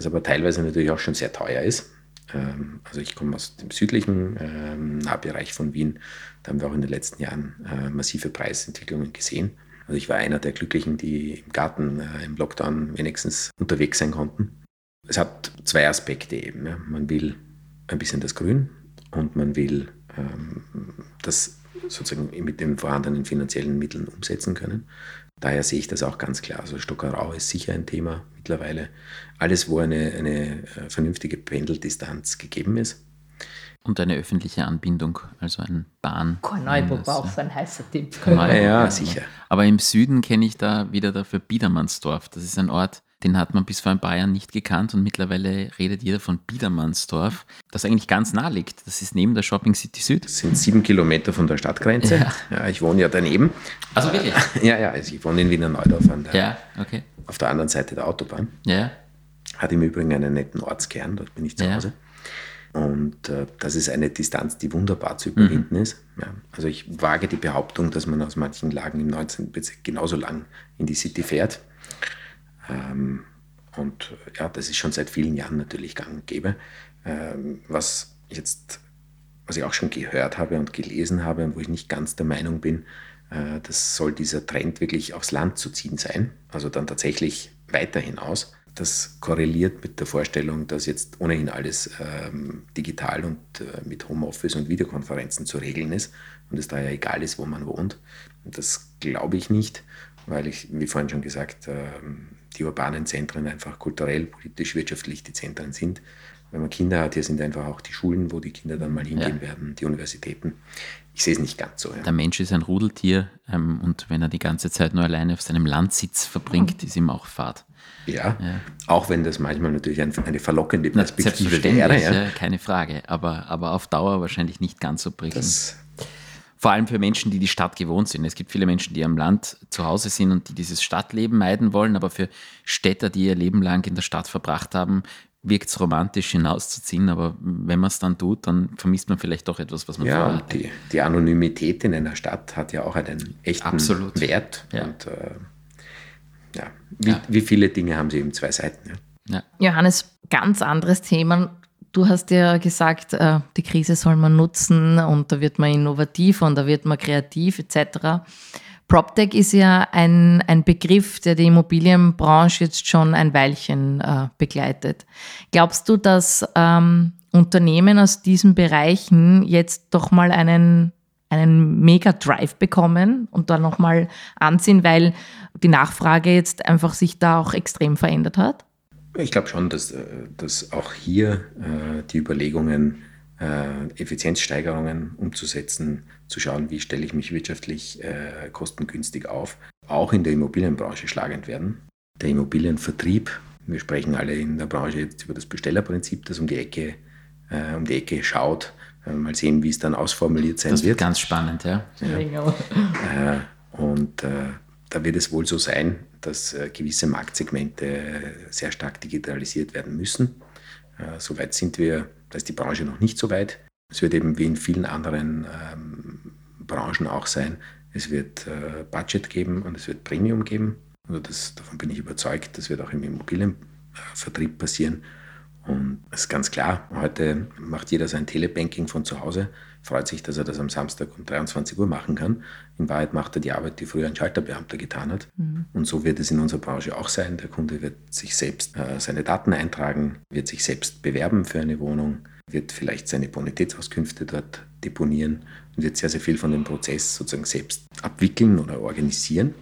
das aber teilweise natürlich auch schon sehr teuer ist. Ähm, also ich komme aus dem südlichen ähm, Nahbereich von Wien. Da haben wir auch in den letzten Jahren äh, massive Preisentwicklungen gesehen. Also ich war einer der Glücklichen, die im Garten äh, im Lockdown wenigstens unterwegs sein konnten. Es hat zwei Aspekte eben. Man will ein bisschen das Grün und man will ähm, das sozusagen mit den vorhandenen finanziellen Mitteln umsetzen können. Daher sehe ich das auch ganz klar. Also Stockerau ist sicher ein Thema mittlerweile. Alles, wo eine, eine äh, vernünftige Pendeldistanz gegeben ist. Und eine öffentliche Anbindung, also ein Bahn. Korneuburg war auch so ein heißer Tipp. Ja, ja, sicher. Aber im Süden kenne ich da wieder dafür Biedermannsdorf. Das ist ein Ort, den hat man bis vor ein paar Jahren nicht gekannt und mittlerweile redet jeder von Biedermannsdorf, das eigentlich ganz nah liegt. Das ist neben der Shopping City Süd. Das sind sieben Kilometer von der Stadtgrenze. Ja. ja ich wohne ja daneben. Also wirklich? Ja, ja, also ich wohne in Wiener Neudorf an der, ja, okay. auf der anderen Seite der Autobahn. Ja. Hat im Übrigen einen netten Ortskern, dort bin ich zu Hause. Und äh, das ist eine Distanz, die wunderbar zu überwinden mhm. ist. Ja, also ich wage die Behauptung, dass man aus manchen Lagen im 19. Bezirk genauso lang in die City fährt. Ähm, und ja, das ist schon seit vielen Jahren natürlich gang und gäbe. Ähm, was jetzt, was ich auch schon gehört habe und gelesen habe und wo ich nicht ganz der Meinung bin, äh, das soll dieser Trend wirklich aufs Land zu ziehen sein, also dann tatsächlich weiter hinaus. Das korreliert mit der Vorstellung, dass jetzt ohnehin alles ähm, digital und äh, mit Homeoffice und Videokonferenzen zu regeln ist und es daher egal ist, wo man wohnt. Und das glaube ich nicht, weil ich, wie vorhin schon gesagt, ähm, die urbanen Zentren einfach kulturell, politisch, wirtschaftlich die Zentren sind. Wenn man Kinder hat, hier sind einfach auch die Schulen, wo die Kinder dann mal hingehen ja. werden, die Universitäten. Ich sehe es nicht ganz so. Ja. Der Mensch ist ein Rudeltier ähm, und wenn er die ganze Zeit nur alleine auf seinem Landsitz verbringt, ist ihm auch Fahrt. Ja, ja. auch wenn das manchmal natürlich ein, eine verlockende Perspektive wäre. Ja. keine Frage, aber, aber auf Dauer wahrscheinlich nicht ganz so prickelnd. Vor allem für Menschen, die die Stadt gewohnt sind. Es gibt viele Menschen, die am Land zu Hause sind und die dieses Stadtleben meiden wollen, aber für Städter, die ihr Leben lang in der Stadt verbracht haben, wirkt es romantisch hinauszuziehen, aber wenn man es dann tut, dann vermisst man vielleicht doch etwas, was man ja, vorher hatte. Die, die Anonymität in einer Stadt hat ja auch einen echten Absolut. Wert. Ja. Und äh, ja, wie, ja. wie, viele Dinge haben sie eben zwei Seiten. Ja. Johannes, ganz anderes Thema. Du hast ja gesagt, äh, die Krise soll man nutzen und da wird man innovativ und da wird man kreativ etc. PropTech ist ja ein, ein Begriff, der die Immobilienbranche jetzt schon ein Weilchen äh, begleitet. Glaubst du, dass ähm, Unternehmen aus diesen Bereichen jetzt doch mal einen, einen Mega-Drive bekommen und da nochmal anziehen, weil die Nachfrage jetzt einfach sich da auch extrem verändert hat? Ich glaube schon, dass, äh, dass auch hier äh, die Überlegungen, äh, Effizienzsteigerungen umzusetzen, zu schauen, wie stelle ich mich wirtschaftlich äh, kostengünstig auf, auch in der Immobilienbranche schlagend werden. Der Immobilienvertrieb, wir sprechen alle in der Branche jetzt über das Bestellerprinzip, das um die Ecke, äh, um die Ecke schaut. Äh, mal sehen, wie es dann ausformuliert sein das wird. Ganz spannend, ja. ja. und da wird es wohl so sein, dass äh, gewisse Marktsegmente sehr stark digitalisiert werden müssen. Äh, Soweit sind wir, da ist die Branche noch nicht so weit. Es wird eben wie in vielen anderen ähm, Branchen auch sein, es wird äh, Budget geben und es wird Premium geben. Also das, davon bin ich überzeugt. Das wird auch im Immobilienvertrieb passieren. Und es ist ganz klar, heute macht jeder sein Telebanking von zu Hause, freut sich, dass er das am Samstag um 23 Uhr machen kann. In Wahrheit macht er die Arbeit, die früher ein Schalterbeamter getan hat. Mhm. Und so wird es in unserer Branche auch sein. Der Kunde wird sich selbst äh, seine Daten eintragen, wird sich selbst bewerben für eine Wohnung, wird vielleicht seine Bonitätsauskünfte dort deponieren und wird sehr, sehr viel von dem Prozess sozusagen selbst abwickeln oder organisieren.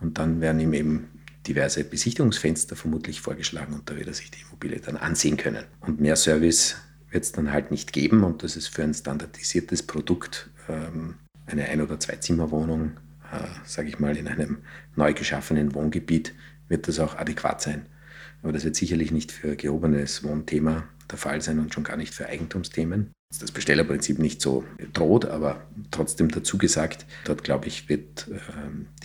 Und dann werden ihm eben diverse Besichtigungsfenster vermutlich vorgeschlagen und da wird er sich die Immobilie dann ansehen können. Und mehr Service wird es dann halt nicht geben und das ist für ein standardisiertes Produkt ähm, eine Ein- oder Zwei-Zimmer-Wohnung, äh, sage ich mal, in einem neu geschaffenen Wohngebiet, wird das auch adäquat sein. Aber das wird sicherlich nicht für gehobenes Wohnthema der Fall sein und schon gar nicht für Eigentumsthemen. Das Bestellerprinzip nicht so droht, aber trotzdem dazu gesagt, dort glaube ich, wird äh,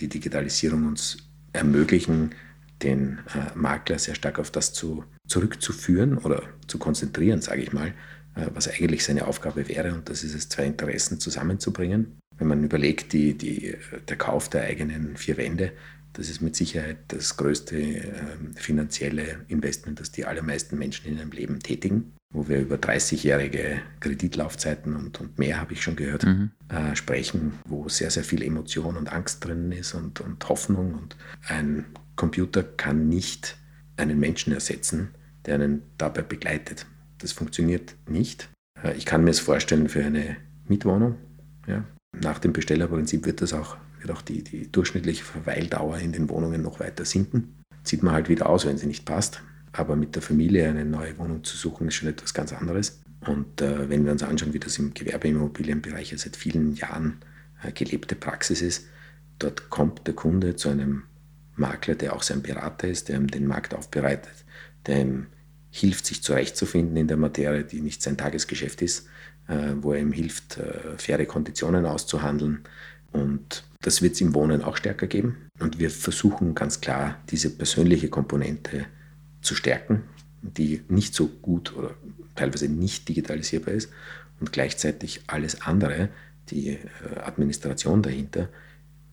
die Digitalisierung uns ermöglichen, den äh, Makler sehr stark auf das zu, zurückzuführen oder zu konzentrieren, sage ich mal, äh, was eigentlich seine Aufgabe wäre. Und das ist es, zwei Interessen zusammenzubringen. Wenn man überlegt, die, die, der Kauf der eigenen vier Wände, das ist mit Sicherheit das größte äh, finanzielle Investment, das die allermeisten Menschen in ihrem Leben tätigen wo wir über 30-jährige Kreditlaufzeiten und, und mehr, habe ich schon gehört, mhm. äh, sprechen, wo sehr, sehr viel Emotion und Angst drin ist und, und Hoffnung. Und ein Computer kann nicht einen Menschen ersetzen, der einen dabei begleitet. Das funktioniert nicht. Äh, ich kann mir es vorstellen für eine Mietwohnung. Ja. Nach dem Bestellerprinzip wird das auch, wird auch die, die durchschnittliche Verweildauer in den Wohnungen noch weiter sinken. Zieht man halt wieder aus, wenn sie nicht passt. Aber mit der Familie eine neue Wohnung zu suchen, ist schon etwas ganz anderes. Und äh, wenn wir uns anschauen, wie das im Gewerbeimmobilienbereich ja seit vielen Jahren äh, gelebte Praxis ist, dort kommt der Kunde zu einem Makler, der auch sein Berater ist, der ihm den Markt aufbereitet, der ihm hilft, sich zurechtzufinden in der Materie, die nicht sein Tagesgeschäft ist, äh, wo er ihm hilft, äh, faire Konditionen auszuhandeln. Und das wird es im Wohnen auch stärker geben. Und wir versuchen ganz klar, diese persönliche Komponente zu stärken, die nicht so gut oder teilweise nicht digitalisierbar ist und gleichzeitig alles andere, die äh, Administration dahinter,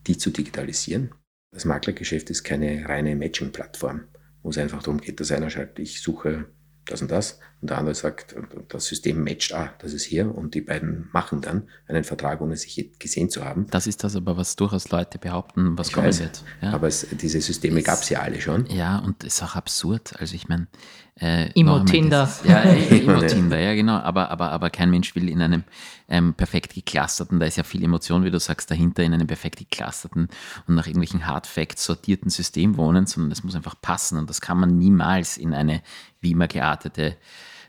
die zu digitalisieren. Das Maklergeschäft ist keine reine Matching-Plattform, wo es einfach darum geht, dass einer schreibt, ich suche das und das. Und der andere sagt, das System matcht, ah, das ist hier. Und die beiden machen dann einen Vertrag, ohne sich gesehen zu haben. Das ist das aber, was durchaus Leute behaupten, was ich kommen weiß, wird. Ja. Aber es, diese Systeme gab es ja alle schon. Ja, und es ist auch absurd. Also ich meine, äh, Immo-Tinder. Ja, Immo-Tinder, ja genau. Aber, aber, aber kein Mensch will in einem ähm, perfekt geclusterten, da ist ja viel Emotion, wie du sagst, dahinter in einem perfekt geclusterten und nach irgendwelchen Hard Facts sortierten System wohnen, sondern es muss einfach passen und das kann man niemals in eine wie immer geartete,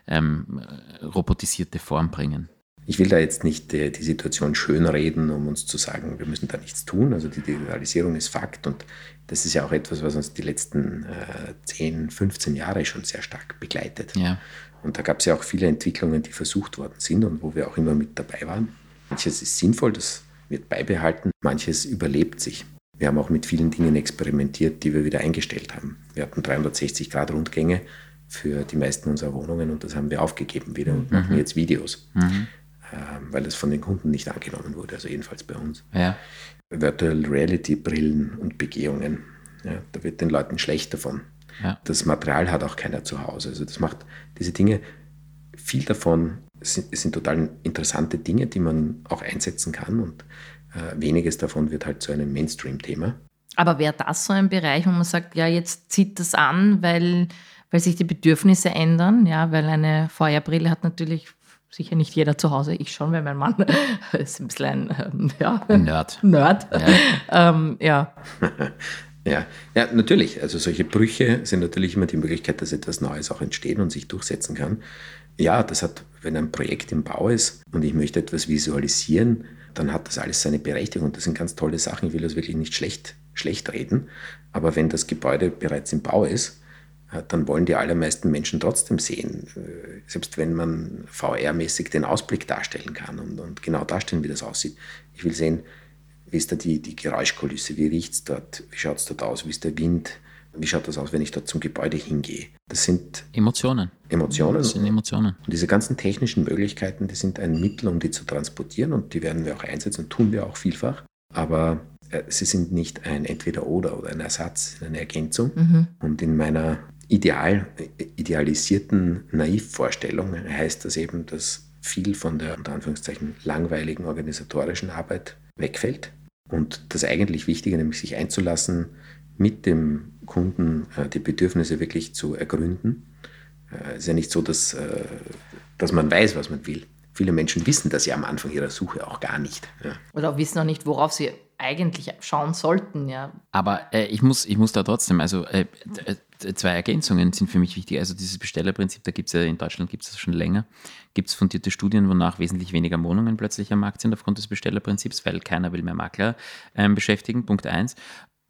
ähm, robotisierte Form bringen. Ich will da jetzt nicht äh, die Situation schönreden, um uns zu sagen, wir müssen da nichts tun. Also die Digitalisierung ist Fakt und das ist ja auch etwas, was uns die letzten äh, 10, 15 Jahre schon sehr stark begleitet. Ja. Und da gab es ja auch viele Entwicklungen, die versucht worden sind und wo wir auch immer mit dabei waren. Manches ist sinnvoll, das wird beibehalten, manches überlebt sich. Wir haben auch mit vielen Dingen experimentiert, die wir wieder eingestellt haben. Wir hatten 360-Grad-Rundgänge für die meisten unserer Wohnungen und das haben wir aufgegeben wieder und mhm. machen jetzt Videos, mhm. ähm, weil das von den Kunden nicht angenommen wurde, also jedenfalls bei uns. Ja. Virtual Reality Brillen und Begehungen, ja, da wird den Leuten schlecht davon. Ja. Das Material hat auch keiner zu Hause. Also das macht diese Dinge, viel davon sind, sind total interessante Dinge, die man auch einsetzen kann und äh, weniges davon wird halt zu einem Mainstream-Thema. Aber wäre das so ein Bereich, wo man sagt, ja, jetzt zieht das an, weil weil sich die Bedürfnisse ändern. Ja, weil eine VR-Brille hat natürlich sicher nicht jeder zu Hause. Ich schon, weil mein Mann ist ein bisschen ein ähm, ja, Nerd. Nerd. Ja. ähm, ja. Ja, ja, natürlich. Also solche Brüche sind natürlich immer die Möglichkeit, dass etwas Neues auch entstehen und sich durchsetzen kann. Ja, das hat, wenn ein Projekt im Bau ist und ich möchte etwas visualisieren, dann hat das alles seine Berechtigung. Das sind ganz tolle Sachen. Ich will das wirklich nicht schlecht, schlecht reden. Aber wenn das Gebäude bereits im Bau ist, dann wollen die allermeisten Menschen trotzdem sehen, äh, selbst wenn man VR-mäßig den Ausblick darstellen kann und, und, genau darstellen, wie das aussieht. Ich will sehen, wie ist da die, die Geräuschkulisse, wie riecht es dort, wie schaut es dort aus, wie ist der Wind, wie schaut das aus, wenn ich dort zum Gebäude hingehe. Das sind Emotionen. Emotionen. Das sind Emotionen. Und diese ganzen technischen Möglichkeiten, die sind ein Mittel, um die zu transportieren und die werden wir auch einsetzen und tun wir auch vielfach. Aber äh, sie sind nicht ein Entweder-Oder oder ein Ersatz, eine Ergänzung. Mhm. Und in meiner ideal, idealisierten Naivvorstellung heißt das eben, dass viel von der unter Anführungszeichen langweiligen organisatorischen Arbeit wegfällt und das eigentlich Wichtige, nämlich sich einzulassen, mit dem Kunden äh, die Bedürfnisse wirklich zu ergründen. Es ist ja nicht so, dass, dass man weiß, was man will. Viele Menschen wissen das ja am Anfang ihrer Suche auch gar nicht. Ja. Oder wissen auch nicht, worauf sie eigentlich schauen sollten, ja. Aber äh, ich, muss, ich muss da trotzdem, also äh, zwei Ergänzungen sind für mich wichtig. Also dieses Bestellerprinzip, da gibt es ja in Deutschland gibt es schon länger. Gibt es fundierte Studien, wonach wesentlich weniger Wohnungen plötzlich am Markt sind aufgrund des Bestellerprinzips, weil keiner will mehr Makler ähm, beschäftigen. Punkt eins.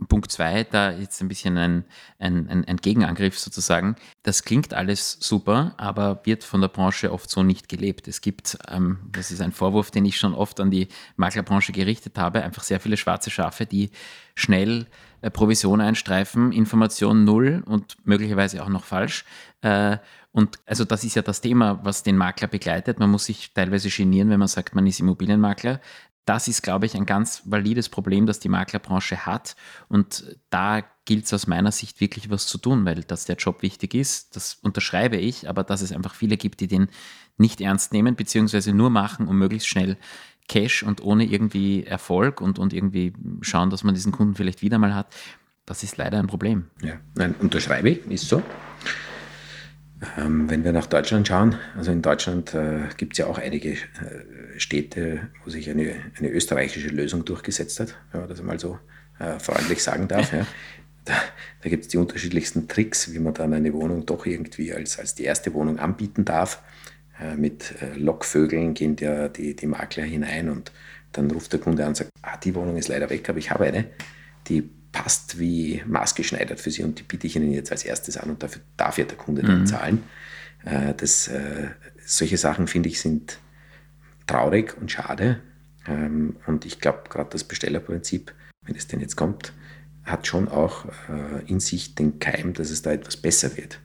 Punkt zwei, da jetzt ein bisschen ein, ein, ein, ein, Gegenangriff sozusagen. Das klingt alles super, aber wird von der Branche oft so nicht gelebt. Es gibt, ähm, das ist ein Vorwurf, den ich schon oft an die Maklerbranche gerichtet habe, einfach sehr viele schwarze Schafe, die schnell äh, Provision einstreifen, Information null und möglicherweise auch noch falsch. Äh, und also das ist ja das Thema, was den Makler begleitet. Man muss sich teilweise genieren, wenn man sagt, man ist Immobilienmakler das ist, glaube ich, ein ganz valides Problem, das die Maklerbranche hat. Und da gilt es aus meiner Sicht wirklich was zu tun, weil dass der Job wichtig ist, das unterschreibe ich, aber dass es einfach viele gibt, die den nicht ernst nehmen, beziehungsweise nur machen, um möglichst schnell Cash und ohne irgendwie Erfolg und, und irgendwie schauen, dass man diesen Kunden vielleicht wieder mal hat. Das ist leider ein Problem. Ja, nein, unterschreibe ich, ist so. Ähm, wenn wir nach Deutschland schauen, also in Deutschland äh, gibt es ja auch einige äh, Städte, wo sich eine, eine österreichische Lösung durchgesetzt hat, wenn man das einmal so äh, freundlich sagen darf. Ja. Da, da gibt es die unterschiedlichsten Tricks, wie man dann eine Wohnung doch irgendwie als, als die erste Wohnung anbieten darf. Äh, mit äh, Lockvögeln gehen der, die, die Makler hinein und dann ruft der Kunde an und sagt, ah, die Wohnung ist leider weg, aber ich habe eine, die passt wie maßgeschneidert für Sie und die biete ich Ihnen jetzt als erstes an und dafür darf ja der Kunde dann mhm. zahlen. Äh, das, äh, solche Sachen, finde ich, sind traurig und schade. Ähm, und ich glaube, gerade das Bestellerprinzip, wenn es denn jetzt kommt, hat schon auch äh, in sich den Keim, dass es da etwas besser wird.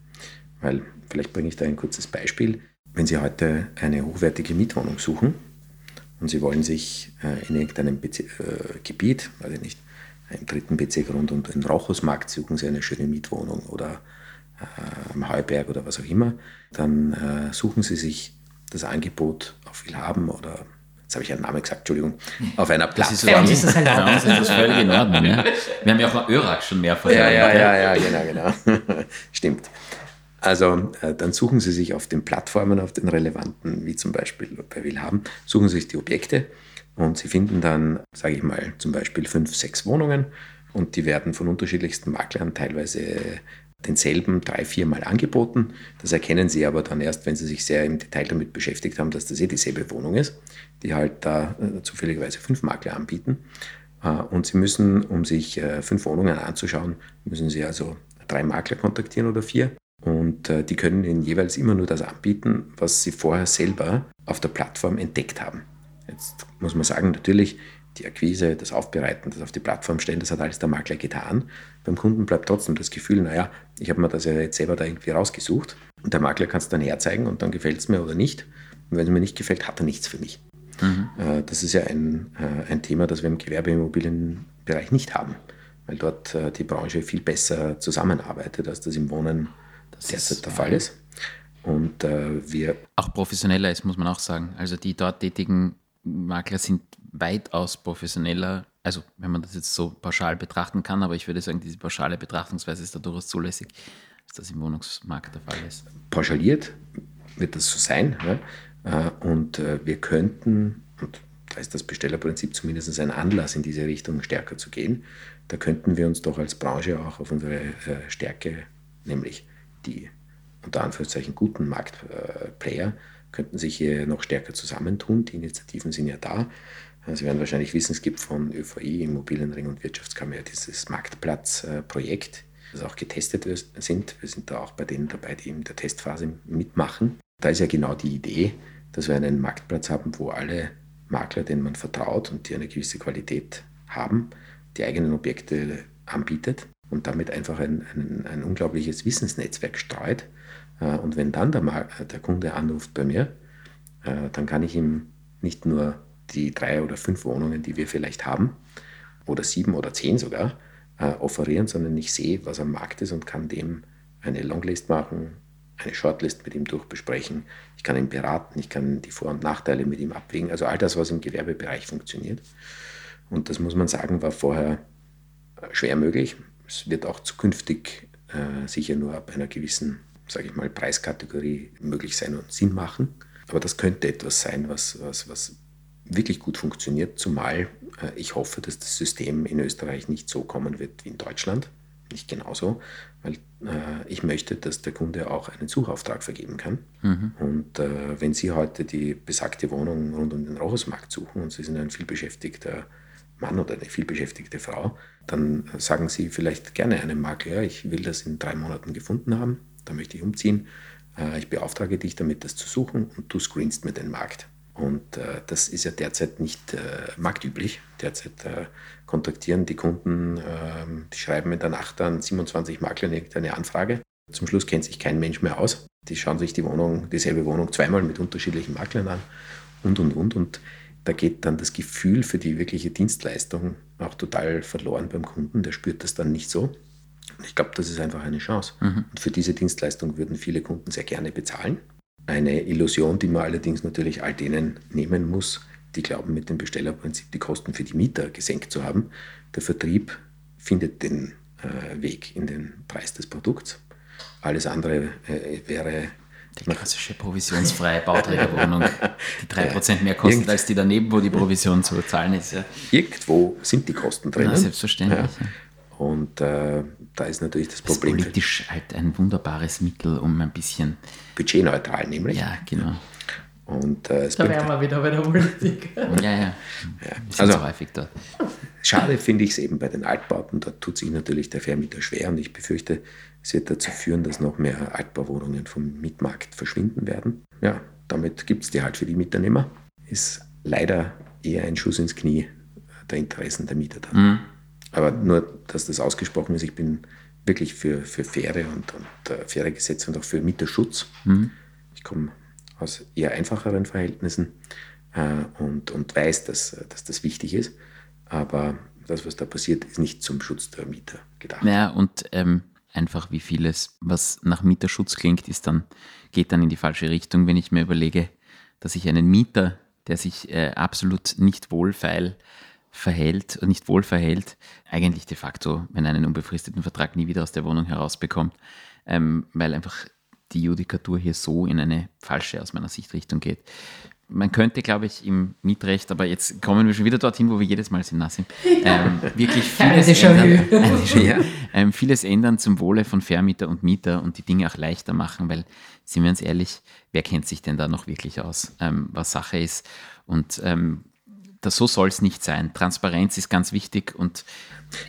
Weil, vielleicht bringe ich da ein kurzes Beispiel. Wenn Sie heute eine hochwertige Mietwohnung suchen und Sie wollen sich in irgendeinem Gebiet, weiß ich nicht, im dritten Bezirk rund um den Rauchhausmarkt suchen Sie eine schöne Mietwohnung oder äh, am Heuberg oder was auch immer, dann äh, suchen Sie sich das Angebot auf Willhaben oder jetzt habe ich einen Namen gesagt, Entschuldigung, auf einer Plattform. Das ist, das, ja, das ist völlig in Ordnung. Ja. Wir haben ja auch mal Örak schon mehrfach. Ja, ja, ja, ja, genau, genau. Stimmt. Also äh, dann suchen Sie sich auf den Plattformen, auf den relevanten, wie zum Beispiel bei Willhaben, suchen Sie sich die Objekte und Sie finden dann, sage ich mal, zum Beispiel fünf, sechs Wohnungen und die werden von unterschiedlichsten Maklern teilweise denselben drei, viermal angeboten. Das erkennen Sie aber dann erst, wenn Sie sich sehr im Detail damit beschäftigt haben, dass das eh dieselbe Wohnung ist, die halt da äh, zufälligerweise fünf Makler anbieten. Äh, und Sie müssen, um sich äh, fünf Wohnungen anzuschauen, müssen Sie also drei Makler kontaktieren oder vier. Und äh, die können Ihnen jeweils immer nur das anbieten, was Sie vorher selber auf der Plattform entdeckt haben. Jetzt muss man sagen, natürlich, die Akquise, das Aufbereiten, das auf die Plattform stellen, das hat alles der Makler getan. Beim Kunden bleibt trotzdem das Gefühl, naja, ich habe mir das ja jetzt selber da irgendwie rausgesucht. Und der Makler kann es dann herzeigen und dann gefällt es mir oder nicht. Und wenn es mir nicht gefällt, hat er nichts für mich. Mhm. Äh, das ist ja ein, äh, ein Thema, das wir im Gewerbeimmobilienbereich nicht haben, weil dort äh, die Branche viel besser zusammenarbeitet, als das im Wohnen das derzeit der Fall ist. Und wir auch professioneller ist, muss man auch sagen. Also die dort tätigen Makler sind weitaus professioneller, also wenn man das jetzt so pauschal betrachten kann, aber ich würde sagen, diese pauschale Betrachtungsweise ist da durchaus zulässig, dass das im Wohnungsmarkt der Fall ist. Pauschaliert wird das so sein. Ja? Äh, und äh, wir könnten, und da ist das Bestellerprinzip zumindest ein Anlass, in diese Richtung stärker zu gehen, da könnten wir uns doch als Branche auch auf unsere äh, Stärke, nämlich die unter Anführungszeichen guten Marktplayer, könnten sich hier noch stärker zusammentun. Die Initiativen sind ja da. Sie werden wahrscheinlich wissen, es gibt von ÖVI, Immobilienring und Wirtschaftskammer dieses Marktplatzprojekt, das auch getestet sind. Wir sind da auch bei denen dabei, die in der Testphase mitmachen. Da ist ja genau die Idee, dass wir einen Marktplatz haben, wo alle Makler, denen man vertraut und die eine gewisse Qualität haben, die eigenen Objekte anbietet und damit einfach ein, ein, ein unglaubliches Wissensnetzwerk streut, und wenn dann der, der Kunde anruft bei mir, äh, dann kann ich ihm nicht nur die drei oder fünf Wohnungen, die wir vielleicht haben, oder sieben oder zehn sogar äh, offerieren, sondern ich sehe, was am Markt ist und kann dem eine Longlist machen, eine Shortlist mit ihm durchbesprechen. Ich kann ihn beraten, ich kann die Vor- und Nachteile mit ihm abwägen. Also all das, was im Gewerbebereich funktioniert. Und das muss man sagen, war vorher äh, schwer möglich. Es wird auch zukünftig äh, sicher nur ab einer gewissen, sage ich mal, Preiskategorie möglich sein und Sinn machen. Aber das könnte etwas sein, was, was, was wirklich gut funktioniert, zumal äh, ich hoffe, dass das System in Österreich nicht so kommen wird wie in Deutschland. Nicht genauso, weil äh, ich möchte, dass der Kunde auch einen Suchauftrag vergeben kann. Mhm. Und äh, wenn Sie heute die besagte Wohnung rund um den Rochusmarkt suchen und Sie sind ein vielbeschäftigter Mann oder eine vielbeschäftigte Frau, dann sagen Sie vielleicht gerne einem Makler, ja, ich will das in drei Monaten gefunden haben, da möchte ich umziehen. Äh, ich beauftrage dich damit, das zu suchen und du screenst mir den Markt. Und äh, das ist ja derzeit nicht äh, marktüblich. Derzeit äh, kontaktieren die Kunden, ähm, die schreiben in der Nacht an 27 Maklern irgendeine Anfrage. Zum Schluss kennt sich kein Mensch mehr aus. Die schauen sich die Wohnung, dieselbe Wohnung zweimal mit unterschiedlichen Maklern an und und und. Und da geht dann das Gefühl für die wirkliche Dienstleistung auch total verloren beim Kunden. Der spürt das dann nicht so. Ich glaube, das ist einfach eine Chance. Mhm. Und für diese Dienstleistung würden viele Kunden sehr gerne bezahlen. Eine Illusion, die man allerdings natürlich all denen nehmen muss, die glauben, mit dem Bestellerprinzip die Kosten für die Mieter gesenkt zu haben. Der Vertrieb findet den äh, Weg in den Preis des Produkts. Alles andere äh, wäre die klassische provisionsfreie Bauträgerwohnung, die 3% mehr kostet Irgend als die daneben, wo die Provision zu zahlen ist. Ja. Irgendwo sind die Kosten drin. Na, selbstverständlich. Ja. Und äh, da ist natürlich das, das Problem. Ist politisch halt ein wunderbares Mittel, um ein bisschen. Budgetneutral, nämlich. Ja, genau. Und, äh, da wären wir wieder bei der Politik. ja, ja. ja. Also, so häufig dort. Schade finde ich es eben bei den Altbauten. Da tut sich natürlich der Vermieter schwer und ich befürchte, es wird dazu führen, dass noch mehr Altbauwohnungen vom Mietmarkt verschwinden werden. Ja, damit gibt es die halt für die Mieternehmer. Ist leider eher ein Schuss ins Knie der Interessen der Mieter dann. Mhm. Aber nur, dass das ausgesprochen ist, ich bin wirklich für, für faire und, und äh, faire Gesetze und auch für Mieterschutz. Mhm. Ich komme aus eher einfacheren Verhältnissen äh, und, und weiß, dass, dass das wichtig ist. Aber das, was da passiert, ist nicht zum Schutz der Mieter gedacht. Ja, und ähm, einfach wie vieles, was nach Mieterschutz klingt, ist dann, geht dann in die falsche Richtung, wenn ich mir überlege, dass ich einen Mieter, der sich äh, absolut nicht wohlfeil verhält, nicht wohl verhält, eigentlich de facto, wenn einen unbefristeten Vertrag nie wieder aus der Wohnung herausbekommt, ähm, weil einfach die Judikatur hier so in eine falsche, aus meiner Sicht, Richtung geht. Man könnte, glaube ich, im Mietrecht, aber jetzt kommen wir schon wieder dorthin, wo wir jedes Mal sind, Nassim, ähm, wirklich vieles ändern, ja. ähm, vieles ändern zum Wohle von Vermieter und Mieter und die Dinge auch leichter machen, weil, sind wir uns ehrlich, wer kennt sich denn da noch wirklich aus, ähm, was Sache ist? Und ähm, das, so soll es nicht sein. Transparenz ist ganz wichtig und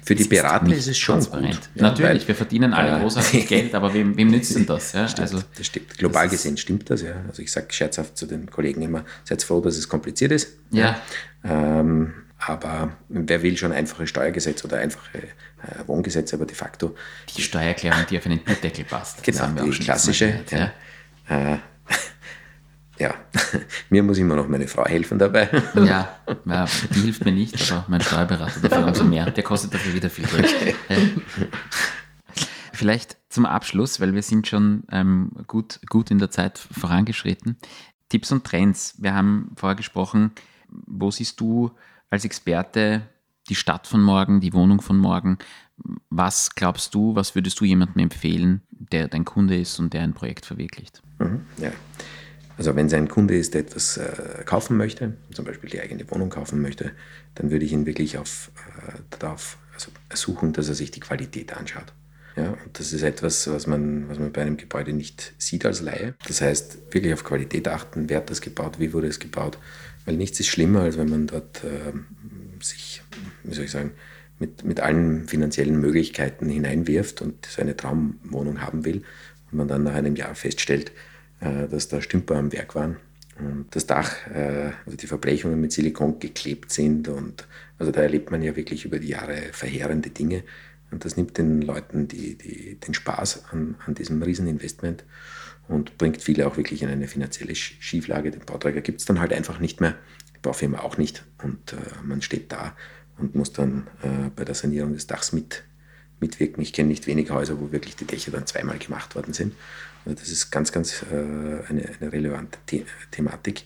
für die Berater ist, ist es schon transparent. Gut. Natürlich, weil, wir verdienen alle äh, großartig Geld, aber wem, wem nützt denn das? Ja? Stimmt, also, das stimmt. Global das gesehen stimmt das, ja. Also ich sage scherzhaft zu den Kollegen immer, seid froh, dass es kompliziert ist. Ja. Ähm, aber wer will schon einfache Steuergesetze oder einfache äh, Wohngesetze, aber de facto. Die Steuererklärung, die auf einen Deckel passt. Genau, die klassische. Gehört, ja. ja. Äh, ja, mir muss immer noch meine Frau helfen dabei. Ja, ja die hilft mir nicht, aber mein Steuerberater dafür umso mehr. Der kostet dafür wieder viel Geld. Vielleicht zum Abschluss, weil wir sind schon ähm, gut, gut in der Zeit vorangeschritten. Tipps und Trends. Wir haben vorher gesprochen, wo siehst du als Experte die Stadt von morgen, die Wohnung von morgen? Was glaubst du, was würdest du jemandem empfehlen, der dein Kunde ist und der ein Projekt verwirklicht? Mhm, ja. Also wenn es ein Kunde ist, der etwas äh, kaufen möchte, zum Beispiel die eigene Wohnung kaufen möchte, dann würde ich ihn wirklich auf, äh, darauf also suchen, dass er sich die Qualität anschaut. Ja, und das ist etwas, was man, was man bei einem Gebäude nicht sieht als Laie. Das heißt, wirklich auf Qualität achten, wer hat das gebaut, wie wurde es gebaut, weil nichts ist schlimmer, als wenn man dort äh, sich, wie soll ich sagen, mit, mit allen finanziellen Möglichkeiten hineinwirft und seine Traumwohnung haben will und man dann nach einem Jahr feststellt, dass da Stümper am Werk waren und das Dach, äh, also die Verblechungen mit Silikon geklebt sind und also da erlebt man ja wirklich über die Jahre verheerende Dinge und das nimmt den Leuten die, die, den Spaß an, an diesem Rieseninvestment und bringt viele auch wirklich in eine finanzielle Schieflage. Den Bauträger gibt es dann halt einfach nicht mehr, die Baufirma auch nicht und äh, man steht da und muss dann äh, bei der Sanierung des Dachs mit, mitwirken. Ich kenne nicht wenige Häuser, wo wirklich die Dächer dann zweimal gemacht worden sind. Also das ist ganz, ganz äh, eine, eine, relevante The Thematik.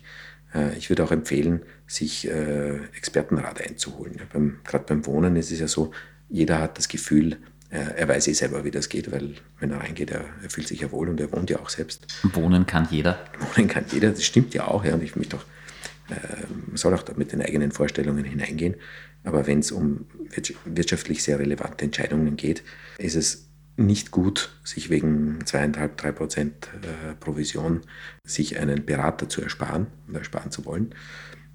Äh, ich würde auch empfehlen, sich äh, Expertenrat einzuholen. Ja, Gerade beim Wohnen ist es ja so, jeder hat das Gefühl, er weiß eh selber, wie das geht, weil wenn er reingeht, er, er, fühlt sich ja wohl und er wohnt ja auch selbst. Wohnen kann jeder. Wohnen kann jeder, das stimmt ja auch. Ja, und ich möchte auch, äh, man soll auch da mit den eigenen Vorstellungen hineingehen. Aber wenn es um wirtschaftlich sehr relevante Entscheidungen geht, ist es nicht gut, sich wegen zweieinhalb, drei Prozent äh, Provision sich einen Berater zu ersparen oder ersparen zu wollen.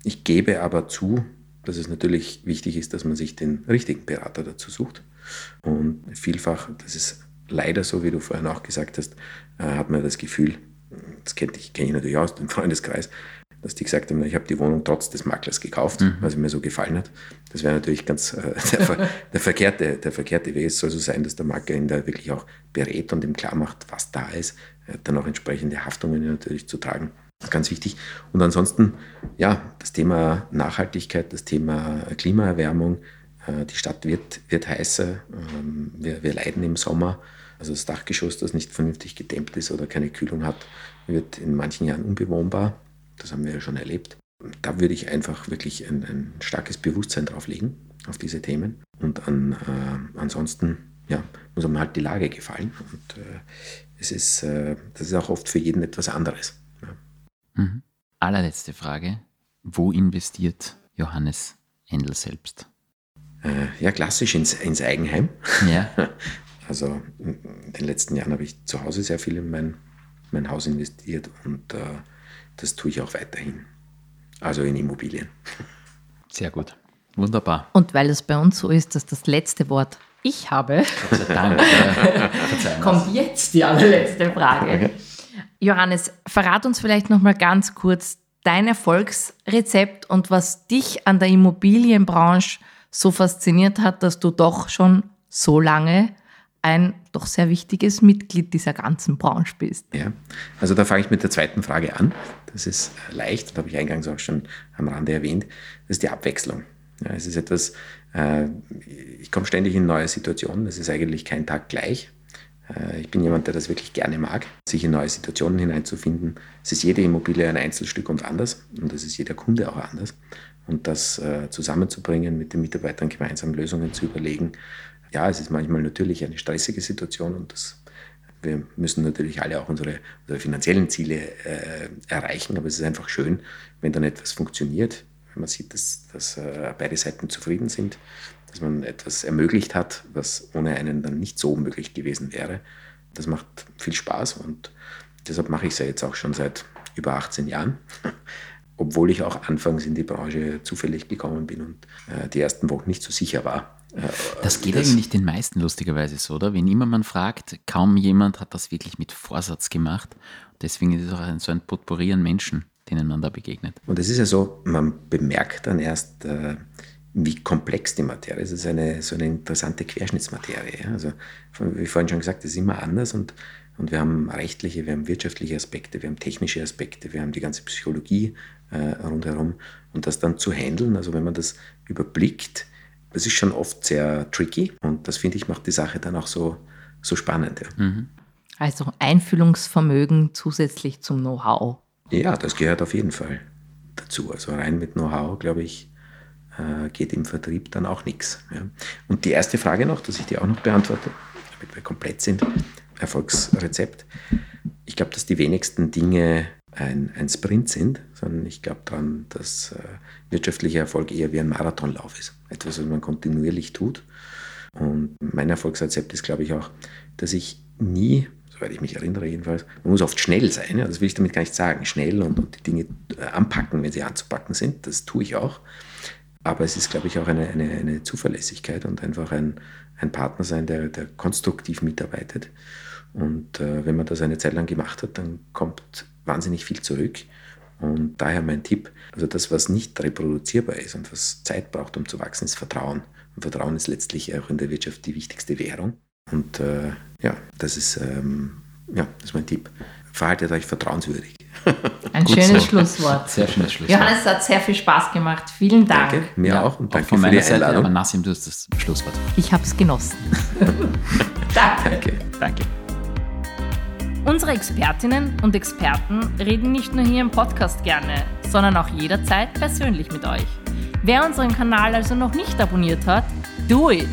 Ich gebe aber zu, dass es natürlich wichtig ist, dass man sich den richtigen Berater dazu sucht. Und vielfach, das ist leider so, wie du vorhin auch gesagt hast, äh, hat man das Gefühl, das kenne ich, ich natürlich aus dem Freundeskreis, dass die gesagt haben, ich habe die Wohnung trotz des Maklers gekauft, mhm. weil sie mir so gefallen hat. Das wäre natürlich ganz äh, der, der, verkehrte, der verkehrte Weg. Es soll so sein, dass der Makler ihn da wirklich auch berät und ihm klar macht, was da ist. Er hat dann auch entsprechende Haftungen natürlich zu tragen. Das ist ganz wichtig. Und ansonsten, ja, das Thema Nachhaltigkeit, das Thema Klimaerwärmung. Äh, die Stadt wird, wird heißer. Ähm, wir, wir leiden im Sommer. Also das Dachgeschoss, das nicht vernünftig gedämmt ist oder keine Kühlung hat, wird in manchen Jahren unbewohnbar. Das haben wir ja schon erlebt. Da würde ich einfach wirklich ein, ein starkes Bewusstsein drauf legen, auf diese Themen. Und an, äh, ansonsten ja, muss einem halt die Lage gefallen. Und äh, es ist, äh, das ist auch oft für jeden etwas anderes. Ja. Mhm. Allerletzte Frage. Wo investiert Johannes Endel selbst? Äh, ja, klassisch ins, ins Eigenheim. Ja. Also in den letzten Jahren habe ich zu Hause sehr viel in mein, mein Haus investiert und äh, das tue ich auch weiterhin. Also in Immobilien. Sehr gut. Wunderbar. Und weil es bei uns so ist, dass das letzte Wort ich habe, Dank, kommt jetzt die allerletzte Frage. Johannes, verrat uns vielleicht noch mal ganz kurz dein Erfolgsrezept und was dich an der Immobilienbranche so fasziniert hat, dass du doch schon so lange ein doch sehr wichtiges Mitglied dieser ganzen Branche bist. Ja, also da fange ich mit der zweiten Frage an. Das ist leicht, das habe ich eingangs auch schon am Rande erwähnt. Das ist die Abwechslung. Ja, es ist etwas, äh, ich komme ständig in neue Situationen. Es ist eigentlich kein Tag gleich. Äh, ich bin jemand, der das wirklich gerne mag, sich in neue Situationen hineinzufinden. Es ist jede Immobilie ein Einzelstück und anders und es ist jeder Kunde auch anders. Und das äh, zusammenzubringen, mit den Mitarbeitern gemeinsam Lösungen zu überlegen, ja, es ist manchmal natürlich eine stressige Situation und das, wir müssen natürlich alle auch unsere, unsere finanziellen Ziele äh, erreichen, aber es ist einfach schön, wenn dann etwas funktioniert, wenn man sieht, dass, dass äh, beide Seiten zufrieden sind, dass man etwas ermöglicht hat, was ohne einen dann nicht so möglich gewesen wäre. Das macht viel Spaß und deshalb mache ich es ja jetzt auch schon seit über 18 Jahren obwohl ich auch anfangs in die Branche zufällig gekommen bin und äh, die ersten Wochen nicht so sicher war. Das geht das eigentlich den meisten lustigerweise so, oder? Wenn immer man fragt, kaum jemand hat das wirklich mit Vorsatz gemacht. Deswegen ist es auch so ein Potpourri an Menschen, denen man da begegnet. Und es ist ja so, man bemerkt dann erst, äh, wie komplex die Materie ist. Es ist eine, so eine interessante Querschnittsmaterie. Also, wie vorhin schon gesagt, es ist immer anders und und wir haben rechtliche, wir haben wirtschaftliche Aspekte, wir haben technische Aspekte, wir haben die ganze Psychologie äh, rundherum. Und das dann zu handeln, also wenn man das überblickt, das ist schon oft sehr tricky. Und das finde ich macht die Sache dann auch so, so spannend. Ja. Mhm. Also Einfühlungsvermögen zusätzlich zum Know-how. Ja, das gehört auf jeden Fall dazu. Also rein mit Know-how, glaube ich, äh, geht im Vertrieb dann auch nichts. Ja. Und die erste Frage noch, dass ich die auch noch beantworte, damit wir komplett sind, Erfolgsrezept. Ich glaube, dass die wenigsten Dinge ein, ein Sprint sind, sondern ich glaube daran, dass äh, wirtschaftlicher Erfolg eher wie ein Marathonlauf ist. Etwas, was man kontinuierlich tut. Und mein Erfolgsrezept ist, glaube ich, auch, dass ich nie, soweit ich mich erinnere jedenfalls, man muss oft schnell sein, ja, das will ich damit gar nicht sagen, schnell und, und die Dinge äh, anpacken, wenn sie anzupacken sind, das tue ich auch. Aber es ist, glaube ich, auch eine, eine, eine Zuverlässigkeit und einfach ein, ein Partner sein, der, der konstruktiv mitarbeitet. Und äh, wenn man das eine Zeit lang gemacht hat, dann kommt wahnsinnig viel zurück. Und daher mein Tipp, also das, was nicht reproduzierbar ist und was Zeit braucht, um zu wachsen, ist Vertrauen. Und Vertrauen ist letztlich auch in der Wirtschaft die wichtigste Währung. Und äh, ja, das ist, ähm, ja, das ist mein Tipp. Verhaltet euch vertrauenswürdig. Ein Gut schönes so. Schlusswort. Sehr schönes Schlusswort. Johannes, es hat sehr viel Spaß gemacht. Vielen Dank. Danke, mir Ja, auch und danke von für meiner die Seite, aber Einladung. Nassim, du hast das Schlusswort. Ich habe es genossen. Danke. Danke. Danke. Unsere Expertinnen und Experten reden nicht nur hier im Podcast gerne, sondern auch jederzeit persönlich mit euch. Wer unseren Kanal also noch nicht abonniert hat, do it!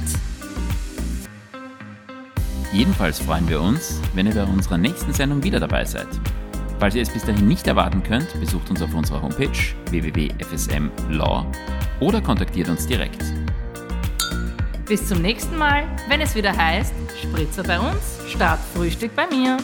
Jedenfalls freuen wir uns, wenn ihr bei unserer nächsten Sendung wieder dabei seid. Falls ihr es bis dahin nicht erwarten könnt, besucht uns auf unserer Homepage www.fsmlaw oder kontaktiert uns direkt. Bis zum nächsten Mal, wenn es wieder heißt, Spritzer bei uns, Start Frühstück bei mir.